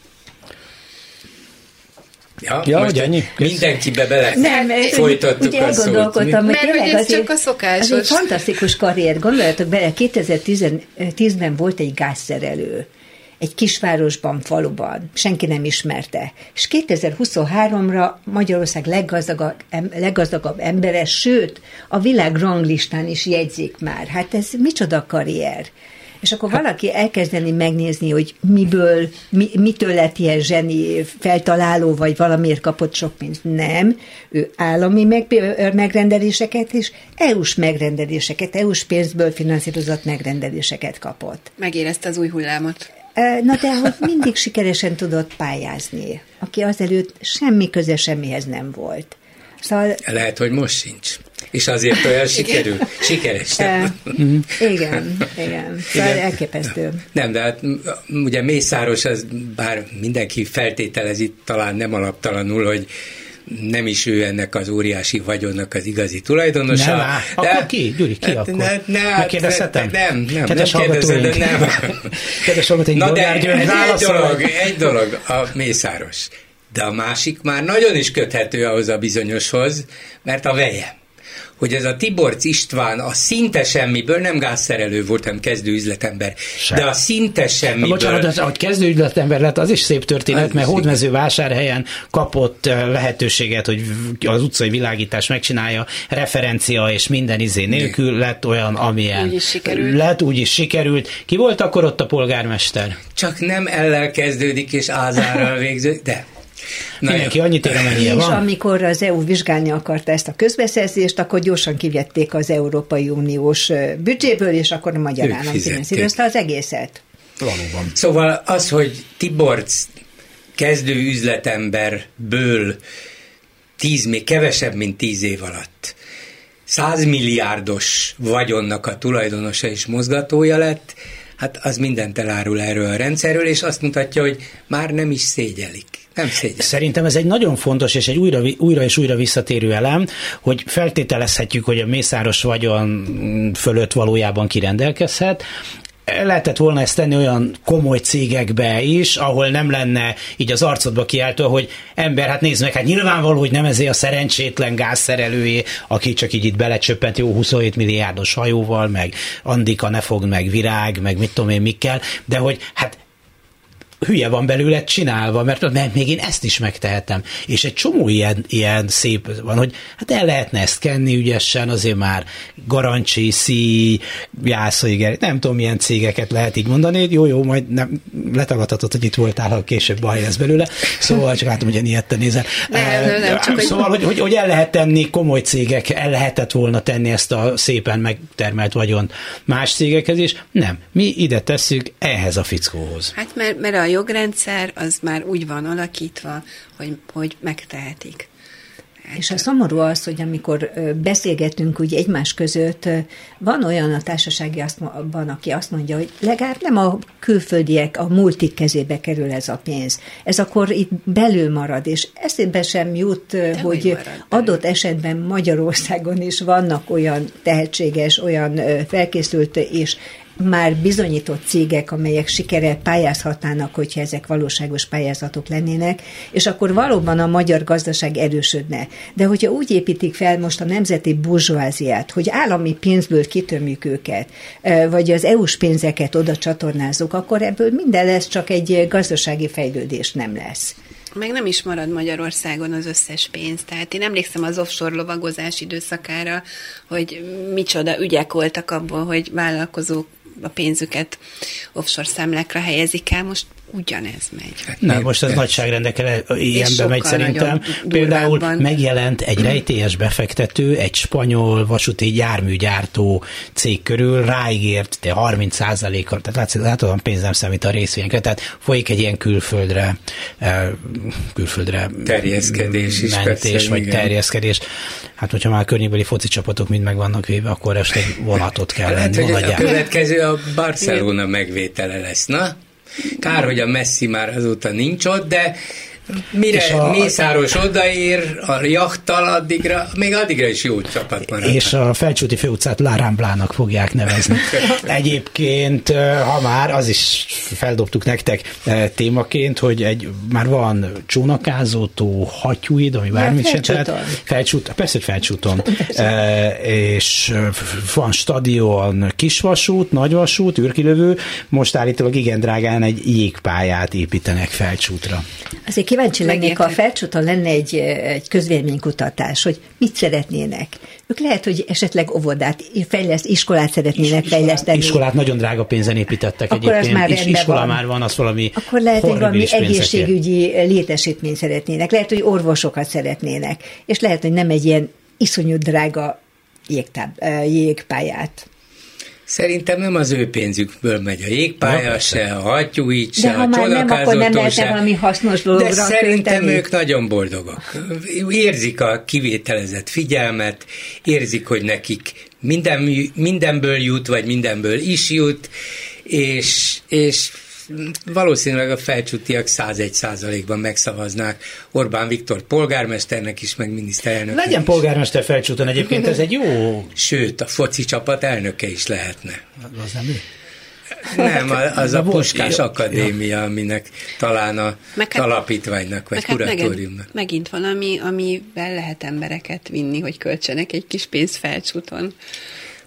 Ja, ja most ennyi? mindenkibe bele nem, folytattuk ugye a szót. Hogy Mert hogy ez csak a szokásos. Ez egy fantasztikus karrier. Gondoljatok bele, 2010-ben volt egy gázszerelő egy kisvárosban, faluban, senki nem ismerte. És 2023-ra Magyarország leggazdagabb, leggazdagabb embere, sőt, a világ ranglistán is jegyzik már. Hát ez micsoda karrier. És akkor valaki elkezdeni megnézni, hogy miből, mi, mitől lett ilyen zseni feltaláló, vagy valamiért kapott sok pénzt. Nem. Ő állami meg, megrendeléseket és EU-s megrendeléseket, EU-s pénzből finanszírozott megrendeléseket kapott. Megérezte az új hullámot. Na de hogy mindig sikeresen tudott pályázni, aki azelőtt semmi köze semmihez nem volt. Szóval... Lehet, hogy most sincs. És azért olyan sikerül, sikeres. E, igen, igen. Szóval igen. elképesztő. Nem, de hát ugye Mészáros, az, bár mindenki feltételezi, talán nem alaptalanul, hogy nem is ő ennek az óriási vagyonnak az igazi tulajdonosa. Nem, de, akkor ki? Gyuri, ki akkor? Ne, ne, Megkérdezhetem? Nem, nem, Kedves nem kérdezed, de nem. Kedves hallgatóink, Na de egy, egy dolog, egy dolog, a Mészáros. De a másik már nagyon is köthető ahhoz a bizonyoshoz, mert a veje hogy ez a Tiborc István a szinte semmiből, nem gázszerelő volt, hanem kezdő üzletember, Sem. de a szinte semmiből... Na, bocsánat, az, hogy kezdő üzletember lett, az is szép történet, az mert Hódmező vásárhelyen kapott eh, lehetőséget, hogy az utcai világítás megcsinálja, referencia és minden izé nélkül lett olyan, amilyen. Úgy is sikerült. Lett, úgy is sikerült. Ki volt akkor ott a polgármester? Csak nem ellel kezdődik és ázárral végződik, de Na Mindenki jó. annyit ér, amennyire van. És amikor az EU vizsgálni akarta ezt a közbeszerzést, akkor gyorsan kivették az Európai Uniós büdzséből, és akkor a magyar állam finanszírozta az egészet. Valóban. Szóval az, hogy Tiborc kezdő üzletemberből tíz, még kevesebb, mint tíz év alatt százmilliárdos vagyonnak a tulajdonosa és mozgatója lett, hát az mindent elárul erről a rendszerről, és azt mutatja, hogy már nem is szégyelik. Nem szégyen. Szerintem ez egy nagyon fontos és egy újra, újra és újra visszatérő elem, hogy feltételezhetjük, hogy a mészáros vagyon fölött valójában kirendelkezhet, lehetett volna ezt tenni olyan komoly cégekbe is, ahol nem lenne így az arcodba kiáltva, hogy ember, hát nézd meg, hát nyilvánvaló, hogy nem ezért a szerencsétlen gázszerelőjé, aki csak így itt belecsöppent jó 27 milliárdos hajóval, meg Andika ne fog, meg virág, meg mit tudom én mikkel, de hogy hát hülye van belőle csinálva, mert, mert még én ezt is megtehetem. És egy csomó ilyen, ilyen szép van, hogy hát el lehetne ezt kenni ügyesen, azért már Garancsi, Szí, Jászai, nem tudom, milyen cégeket lehet így mondani, jó, jó, majd nem letagadhatod, hogy itt voltál, ha később baj lesz belőle, szóval csak látom, hogy ilyet nézel. Nem, nem, nem, csak szóval, hogy, hogy, hogy el lehet tenni komoly cégek, el lehetett volna tenni ezt a szépen megtermelt vagyon más cégekhez is, nem. Mi ide tesszük ehhez a fickóhoz. Hát mert, mert a jogrendszer az már úgy van alakítva, hogy, hogy megtehetik. És a szomorú az, hogy amikor beszélgetünk úgy egymás között, van olyan a társasági van, aki azt mondja, hogy legalább nem a külföldiek, a multik kezébe kerül ez a pénz. Ez akkor itt belül marad, és eszébe sem jut, De hogy adott esetben Magyarországon is vannak olyan tehetséges, olyan felkészült és már bizonyított cégek, amelyek sikere pályázhatnának, hogyha ezek valóságos pályázatok lennének, és akkor valóban a magyar gazdaság erősödne. De hogyha úgy építik fel most a nemzeti burzsóáziát, hogy állami pénzből kitömjük őket, vagy az EU-s pénzeket oda csatornázunk, akkor ebből minden lesz, csak egy gazdasági fejlődés nem lesz meg nem is marad Magyarországon az összes pénz. Tehát én emlékszem az offshore lovagozás időszakára, hogy micsoda ügyek voltak abból, hogy vállalkozók a pénzüket offshore számlákra helyezik el, most ugyanez megy. Nem, most ez nagyságrendekkel ilyenbe megy szerintem. Például megjelent egy rejtélyes befektető, egy spanyol vasúti járműgyártó cég körül, ráígért de 30% kal tehát látod, a pénz nem számít a részvényekre, tehát folyik egy ilyen külföldre, eh, külföldre terjeszkedés is mentés, persze, vagy igen. terjeszkedés. Hát, hogyha már környékbeli foci csapatok mind meg vannak véve, akkor este vonatot kell hát, lenni. Hogy a következő a Barcelona megvétele lesz, na? Kár, hogy a Messi már azóta nincs ott, de Mire a, Mészáros odaér a jachttal, addigra, még addigra is jó csapat marad. És a Felcsúti főutcát Lárámblának fogják nevezni. Egyébként, ha már, az is feldobtuk nektek témaként, hogy egy, már van csónakázótó, hattyúid, ami bármit sem tehát. Felcsút, persze, hogy felcsúton. e, és van stadion, kisvasút, nagyvasút, űrkilövő, most állítólag igen drágán egy jégpályát építenek felcsútra. Azért kíváncsi lennék, ha a felcsúton lenne egy, egy közvéleménykutatás, hogy mit szeretnének. Ők lehet, hogy esetleg óvodát, fejleszt, iskolát szeretnének iskolát, fejleszteni. Iskolát nagyon drága pénzen építettek Akkor egyébként, már és iskola van. már van, az valami Akkor lehet, hogy valami egészségügyi létesítményt szeretnének. Lehet, hogy orvosokat szeretnének. És lehet, hogy nem egy ilyen iszonyú drága jégtáb, jégpályát. Szerintem nem az ő pénzükből megy a jégpálya, se a hattyúit, se De ha a már nem, akkor nem lehetne valami hasznos dologra De szerintem könteni. ők nagyon boldogok. Érzik a kivételezett figyelmet, érzik, hogy nekik minden, mindenből jut, vagy mindenből is jut, és, és valószínűleg a felcsútiak 101 százalékban megszavaznák Orbán Viktor polgármesternek is, meg miniszterelnök. Legyen polgármester felcsúton egyébként, ez egy jó... Sőt, a foci csapat elnöke is lehetne. Az nem ő? Nem, az a Puskás Akadémia, aminek talán a meg hát, alapítványnak, vagy meg kuratóriumnak. Hát megint, megint valami, amivel lehet embereket vinni, hogy költsenek egy kis pénzt felcsúton.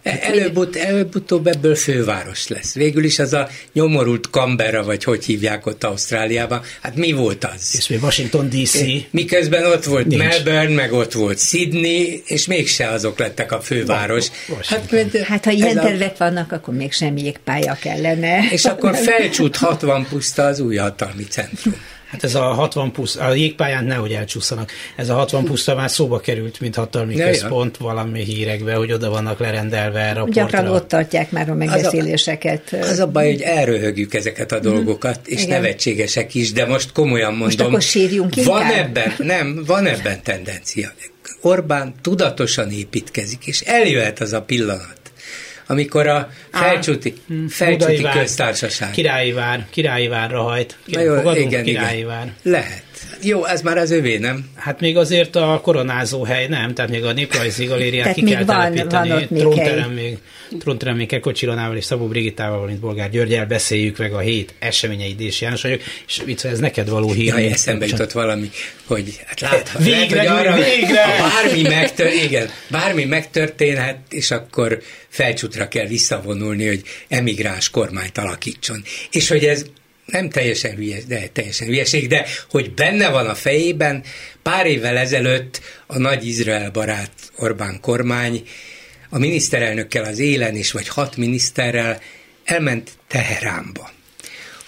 Előbb, előbb-utóbb ebből főváros lesz. Végül is az a nyomorult Canberra, vagy hogy hívják ott Ausztráliában, hát mi volt az? És még Washington DC. Miközben ott volt Nincs. Melbourne, meg ott volt Sydney, és mégse azok lettek a főváros. Hát, mert, hát ha ilyen tervek a... vannak, akkor még sem jégpálya kellene. És akkor felcsút 60 puszta az új hatalmi centrum. Hát ez a 60 plusz, a jégpályán nehogy elcsúszanak. Ez a 60 puszta már szóba került, mint hatalmi ne, központ ja. valami hírekbe, hogy oda vannak lerendelve erre a Gyakran ott tartják már a megbeszéléseket. Az a, az a baj, hogy elröhögjük ezeket a dolgokat, mm. és Igen. nevetségesek is, de most komolyan mondom. Most akkor sírjunk Van ebben, nem, van ebben tendencia. Orbán tudatosan építkezik, és eljöhet az a pillanat, amikor a felcsúti, hm, felcsúti vár, köztársaság. Királyi vár, királyi várra hajt. Na jó, igen, királyi igen. vár. Lehet. Jó, ez már az övé, nem? Hát még azért a koronázó hely nem, tehát még a néprajzi galériát ki kell van, telepíteni. Van trónterem még, trónterem még Keko Csilonával és Szabó Brigitával, mint Bolgár Györgyel beszéljük meg a hét eseményei Dés János vagyok, és itt ez neked való hír. Jaj, eszembe jutott valami, hogy hát lát, végre, lehet, hogy arra, végre! Bármi, megtör, igen, bármi megtörténhet, és akkor felcsútra kell visszavonulni, hogy emigráns kormányt alakítson. És hogy ez nem teljesen hülyes, de teljesen hülyeség, de hogy benne van a fejében, pár évvel ezelőtt a nagy Izrael barát Orbán kormány a miniszterelnökkel az élen is, vagy hat miniszterrel elment Teheránba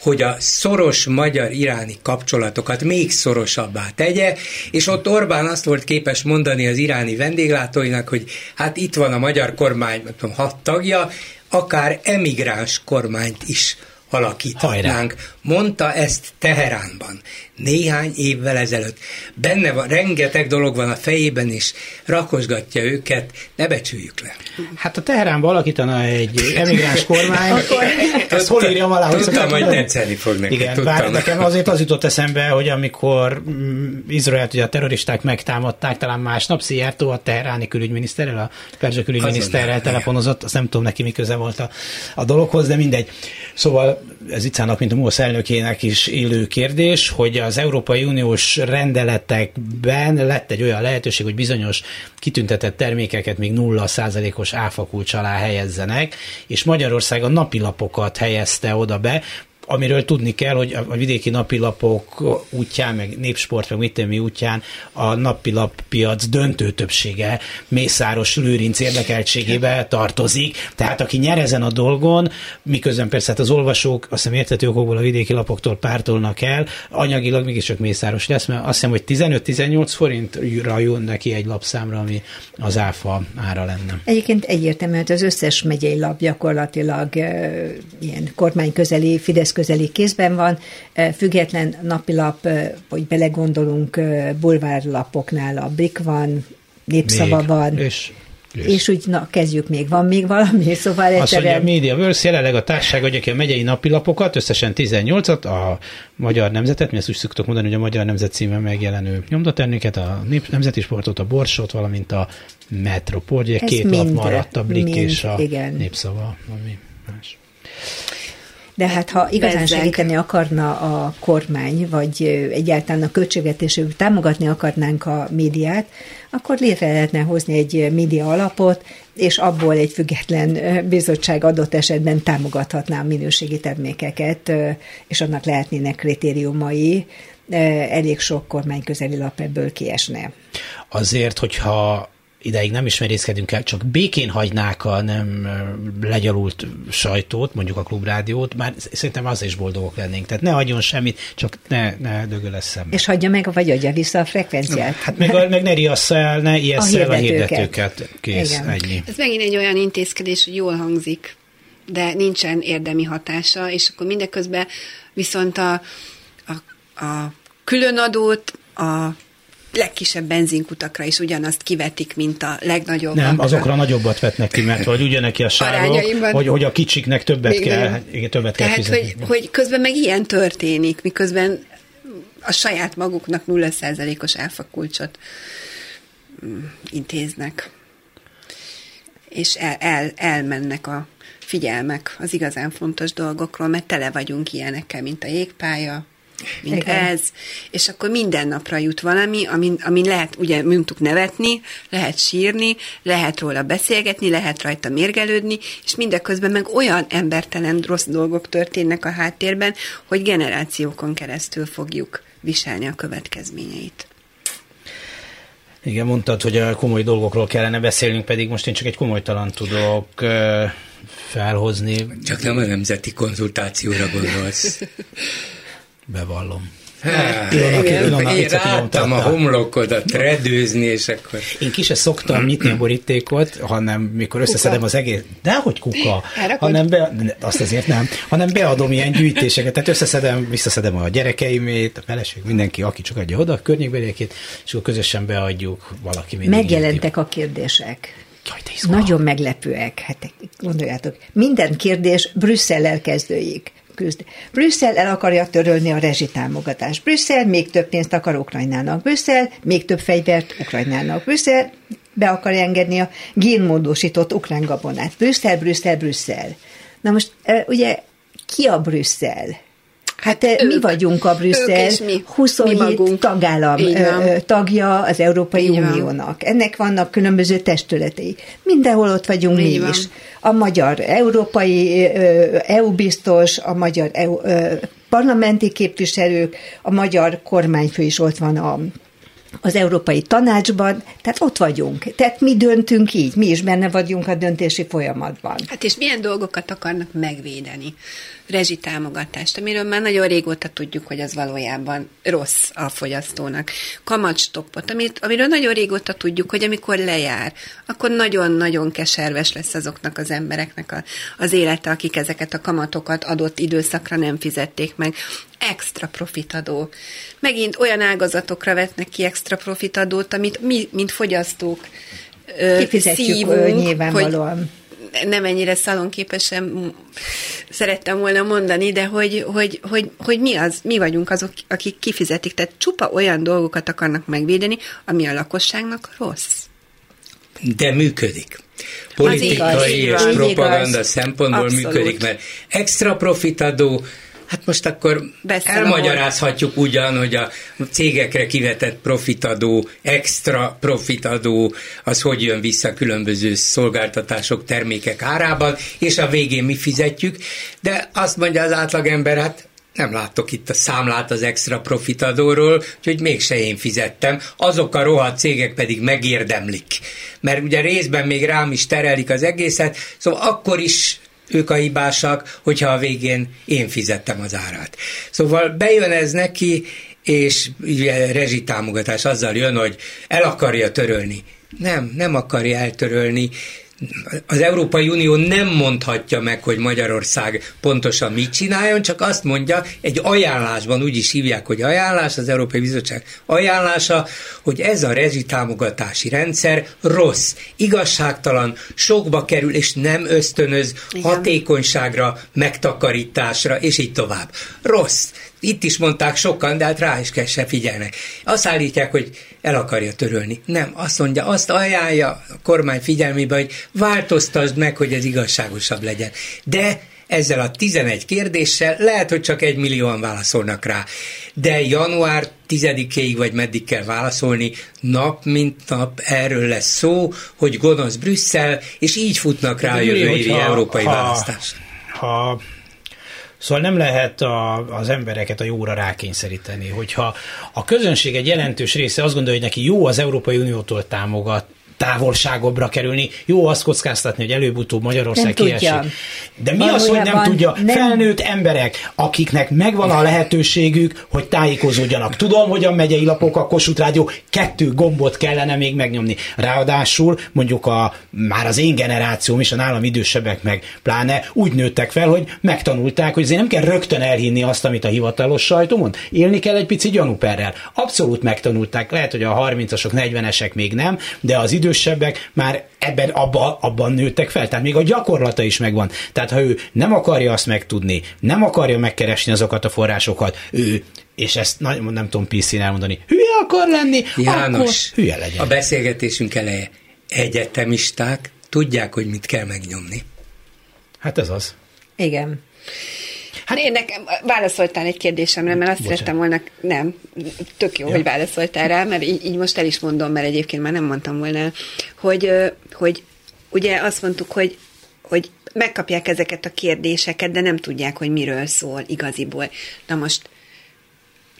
hogy a szoros magyar-iráni kapcsolatokat még szorosabbá tegye, és ott Orbán azt volt képes mondani az iráni vendéglátóinak, hogy hát itt van a magyar kormány, nem tudom, hat tagja, akár emigráns kormányt is alakíthatnánk. Hajrá. Mondta ezt Teheránban néhány évvel ezelőtt. Benne van, rengeteg dolog van a fejében, és rakosgatja őket, ne becsüljük le. Hát a Teheránban alakítana egy emigráns kormány, ezt hol írjam alá? Tudtam, hogy tetszeni fog neki. Igen, tudtam. bár nekem azért az jutott eszembe, hogy amikor mm, Izraelt ugye a terroristák megtámadták, talán másnap Szijjártó a teheráni külügyminiszterrel, a perzsa külügyminiszterrel telefonozott, azt nem tudom neki mi köze volt a, a dologhoz, de mindegy. Szóval ez Icának, mint a MOSZ elnökének is élő kérdés, hogy az Európai Uniós rendeletekben lett egy olyan lehetőség, hogy bizonyos kitüntetett termékeket még 0 százalékos áfakulcs alá helyezzenek, és Magyarország a napilapokat helyezte oda be, amiről tudni kell, hogy a vidéki napilapok útján, meg népsport, meg mit mi útján a napilap piac döntő többsége Mészáros Lőrinc érdekeltségébe tartozik. Tehát aki nyer ezen a dolgon, miközben persze hát az olvasók azt hiszem értető okokból a vidéki lapoktól pártolnak el, anyagilag mégiscsak Mészáros lesz, mert azt hiszem, hogy 15-18 forintra jön neki egy lapszámra, ami az áfa ára lenne. Egyébként egyértelműen az összes megyei lap gyakorlatilag e, ilyen kormányközeli Fidesz közeli kézben van, független napilap, hogy belegondolunk, bulvárlapoknál a Brik van, népszava még. van. És és, és úgy, na, kezdjük még, van még valami, szóval Azt mondja, a MediaVerse jelenleg a társaság adja ki a megyei napilapokat, összesen 18-at, a Magyar Nemzetet, mi ezt úgy szoktuk mondani, hogy a Magyar Nemzet címen megjelenő nyomdaterméket, a nép, Nemzeti Sportot, a Borsot, valamint a Metropol, ugye két lap maradt, a Blik mind, és a igen. Népszava, ami más. De hát ha igazán Bezzeg. segíteni akarna a kormány, vagy egyáltalán a költségvetésük támogatni akarnánk a médiát, akkor létre lehetne hozni egy média alapot, és abból egy független bizottság adott esetben támogathatná a minőségi termékeket, és annak lehetnének kritériumai, elég sok kormányközeli lap ebből kiesne. Azért, hogyha ideig nem is merészkedünk el, csak békén hagynák a nem legyalult sajtót, mondjuk a klubrádiót, már szerintem az is boldogok lennénk. Tehát ne adjon semmit, csak ne, ne dögöl szembe. És hagyja meg, vagy adja vissza a frekvenciát. Hát meg, a, meg ne riassza el, ne ijessza el a hirdetőket. Kész, Igen. ennyi. Ez megint egy olyan intézkedés, hogy jól hangzik, de nincsen érdemi hatása, és akkor mindeközben viszont a, a, a különadót, a legkisebb benzinkutakra is ugyanazt kivetik, mint a legnagyobb. Nem, azokra nagyobbat vetnek ki, mert hogy ugyaneki a sávok, hogy, hogy a kicsiknek többet kell, igen, többet Tehát, kell fizetni. Hogy, hogy közben meg ilyen történik, miközben a saját maguknak 0%-os elfakulcsot mm, intéznek. És el, el, elmennek a figyelmek az igazán fontos dolgokról, mert tele vagyunk ilyenekkel, mint a jégpálya, mint Igen. ez, és akkor minden napra jut valami, amin, amin lehet, ugye mondtuk nevetni, lehet sírni, lehet róla beszélgetni, lehet rajta mérgelődni, és mindeközben meg olyan embertelen rossz dolgok történnek a háttérben, hogy generációkon keresztül fogjuk viselni a következményeit. Igen, mondtad, hogy a komoly dolgokról kellene beszélnünk, pedig most én csak egy komolytalan tudok felhozni. Csak nem a nemzeti konzultációra gondolsz. Bevallom. Hát, én ráttam a homlokodat redőzni, és akkor... Én ki se szoktam nyitni a borítékot, hanem mikor összeszedem az egész... Dehogy kuka, hanem be, azt azért nem, hanem beadom ilyen gyűjtéseket, tehát összeszedem, visszaszedem a gyerekeimét, a feleség, mindenki, aki csak adja oda a környékbeliekét, és akkor közösen beadjuk valaki mindig. Megjelentek a kérdések. Jaj, Nagyon meglepőek. Hát gondoljátok, minden kérdés Brüsszellel kezdődik küzd. Brüsszel el akarja törölni a rezsitámogatást. Brüsszel még több pénzt akar Ukrajnának. Brüsszel még több fegyvert Ukrajnának. Brüsszel be akarja engedni a génmódosított ukrán gabonát. Brüsszel, Brüsszel, Brüsszel. Na most ugye ki a Brüsszel? Hát ők, mi vagyunk a Brüsszel, mi, 27 mi tagállam tagja az Európai Így Uniónak. Van. Ennek vannak különböző testületei. Mindenhol ott vagyunk Így mi van. is. A magyar európai EU biztos, a magyar EU, parlamenti képviselők, a magyar kormányfő is ott van a az Európai Tanácsban, tehát ott vagyunk. Tehát mi döntünk így, mi is benne vagyunk a döntési folyamatban. Hát és milyen dolgokat akarnak megvédeni? Rezsitámogatást, amiről már nagyon régóta tudjuk, hogy az valójában rossz a fogyasztónak. Kamatstoppot, amit, amiről nagyon régóta tudjuk, hogy amikor lejár, akkor nagyon-nagyon keserves lesz azoknak az embereknek a, az élete, akik ezeket a kamatokat adott időszakra nem fizették meg. Extra profitadó. Megint olyan ágazatokra vetnek ki extra profitadót, amit mi, mint fogyasztók, Kifizetjük szívunk, nyilvánvalóan. Hogy nem ennyire szalonképesen szerettem volna mondani, de hogy, hogy, hogy, hogy mi az, mi vagyunk azok, akik kifizetik. Tehát csupa olyan dolgokat akarnak megvédeni, ami a lakosságnak rossz. De működik. Politikai és propaganda szempontból Abszolút. működik, mert extra profitadó, Hát most akkor Beszélem elmagyarázhatjuk ugyan, hogy a cégekre kivetett profitadó, extra profitadó, az hogy jön vissza különböző szolgáltatások, termékek árában, és a végén mi fizetjük, de azt mondja az átlagember, hát nem látok itt a számlát az extra profitadóról, úgyhogy mégse én fizettem, azok a rohadt cégek pedig megérdemlik. Mert ugye részben még rám is terelik az egészet, szóval akkor is ők a hibásak, hogyha a végén én fizettem az árát. Szóval bejön ez neki, és ugye rezsitámogatás azzal jön, hogy el akarja törölni. Nem, nem akarja eltörölni, az Európai Unió nem mondhatja meg, hogy Magyarország pontosan mit csináljon, csak azt mondja, egy ajánlásban úgy is hívják, hogy ajánlás, az Európai Bizottság ajánlása, hogy ez a rezsitámogatási rendszer rossz, igazságtalan, sokba kerül, és nem ösztönöz Igen. hatékonyságra, megtakarításra, és így tovább. Rossz. Itt is mondták sokan, de hát rá is kell se figyelnek. Azt állítják, hogy el akarja törölni. Nem, azt mondja, azt ajánlja a kormány figyelmébe, hogy változtasd meg, hogy ez igazságosabb legyen. De ezzel a 11 kérdéssel lehet, hogy csak egy millióan válaszolnak rá. De január 10-ig vagy meddig kell válaszolni, nap mint nap erről lesz szó, hogy gonosz Brüsszel, és így futnak rá a jövő évi európai ha, választás. Ha Szóval nem lehet a, az embereket a jóra rákényszeríteni. Hogyha a közönség egy jelentős része azt gondolja, hogy neki jó az Európai Uniótól támogat, távolságobbra kerülni. Jó azt kockáztatni, hogy előbb-utóbb Magyarország kiesik. De mi az, hogy nem tudja? Nem. Felnőtt emberek, akiknek megvan a lehetőségük, hogy tájékozódjanak. Tudom, hogy a megyei lapok, a Kossuth Rádió kettő gombot kellene még megnyomni. Ráadásul mondjuk a, már az én generációm és a nálam idősebbek meg pláne úgy nőttek fel, hogy megtanulták, hogy azért nem kell rögtön elhinni azt, amit a hivatalos sajtó mond. Élni kell egy pici gyanúperrel. Abszolút megtanulták. Lehet, hogy a 30-asok, 40-esek még nem, de az idő idősebbek már ebben abban, abban nőttek fel, tehát még a gyakorlata is megvan. Tehát ha ő nem akarja azt megtudni, nem akarja megkeresni azokat a forrásokat, ő és ezt nem, nem tudom pc elmondani, hülye akar lenni, János, akkor hülye legyen. A beszélgetésünk eleje. Egyetemisták tudják, hogy mit kell megnyomni. Hát ez az. Igen. Hát én nekem válaszoltál egy kérdésemre, mert azt Bocsánat. szerettem volna, nem, tök jó, ja. hogy válaszoltál rá, mert így, így most el is mondom, mert egyébként már nem mondtam volna, hogy, hogy ugye azt mondtuk, hogy, hogy megkapják ezeket a kérdéseket, de nem tudják, hogy miről szól igaziból. Na most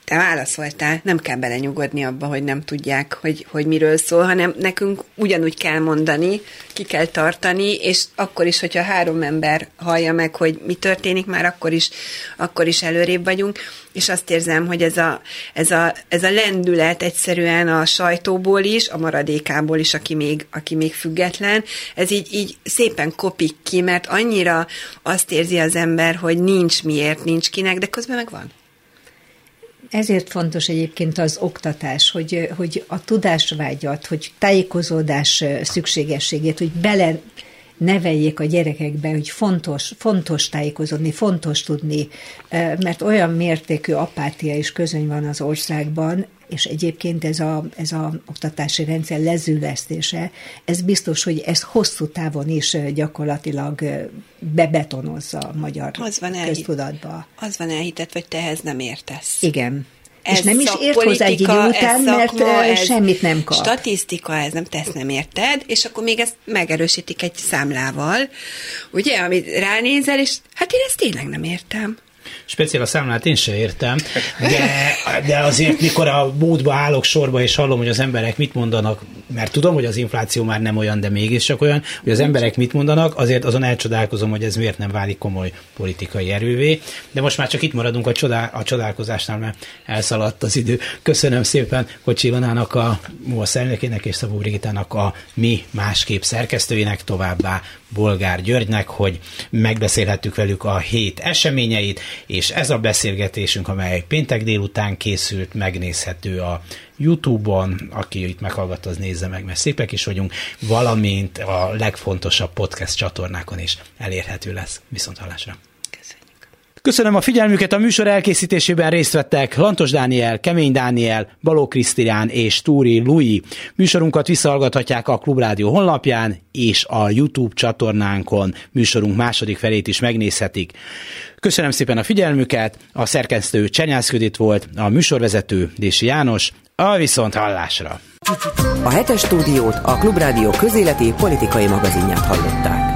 te válaszoltál, nem kell belenyugodni abba, hogy nem tudják, hogy, hogy miről szól, hanem nekünk ugyanúgy kell mondani, ki kell tartani, és akkor is, hogyha három ember hallja meg, hogy mi történik, már akkor is, akkor is előrébb vagyunk, és azt érzem, hogy ez a, ez a, ez a lendület egyszerűen a sajtóból is, a maradékából is, aki még, aki még független, ez így, így szépen kopik ki, mert annyira azt érzi az ember, hogy nincs miért, nincs kinek, de közben meg van. Ezért fontos egyébként az oktatás, hogy, hogy a tudásvágyat, hogy tájékozódás szükségességét, hogy bele neveljék a gyerekekbe, hogy fontos, fontos tájékozódni, fontos tudni, mert olyan mértékű apátia és közöny van az országban, és egyébként ez a, ez a oktatási rendszer lezülesztése, ez biztos, hogy ez hosszú távon is gyakorlatilag bebetonozza a magyar az van köztudatba. Az van elhitett, hogy te ehhez nem értesz. Igen. Ez és nem is ért hozzá egy idő után, szakma, mert semmit nem kap. Statisztika, ez nem tesz, nem érted, és akkor még ezt megerősítik egy számlával, ugye, amit ránézel, és hát én ezt tényleg nem értem. Speciál a számlát én se értem, de, de azért mikor a bódba állok sorba és hallom, hogy az emberek mit mondanak, mert tudom, hogy az infláció már nem olyan, de mégis csak olyan, hogy az emberek mit mondanak, azért azon elcsodálkozom, hogy ez miért nem válik komoly politikai erővé. De most már csak itt maradunk a, csodál, a csodálkozásnál, mert elszaladt az idő. Köszönöm szépen Kocsi Ilonának, a elnökének és Szabó Brigitának a mi másképp szerkesztőinek, továbbá Bolgár Györgynek, hogy megbeszélhettük velük a hét eseményeit, és ez a beszélgetésünk, amely péntek délután készült, megnézhető a YouTube-on, aki itt meghallgatta, az nézze meg, mert szépek is vagyunk, valamint a legfontosabb podcast csatornákon is elérhető lesz. Viszont hallásra! Köszönöm a figyelmüket, a műsor elkészítésében részt vettek Lantos Dániel, Kemény Dániel, Baló Krisztián és Túri Lui. Műsorunkat visszahallgathatják a Klubrádió honlapján és a YouTube csatornánkon. Műsorunk második felét is megnézhetik. Köszönöm szépen a figyelmüket, a szerkesztő Csernyász volt, a műsorvezető Dési János, a viszont hallásra. A hetes stúdiót a Klubrádió közéleti politikai magazinját hallották.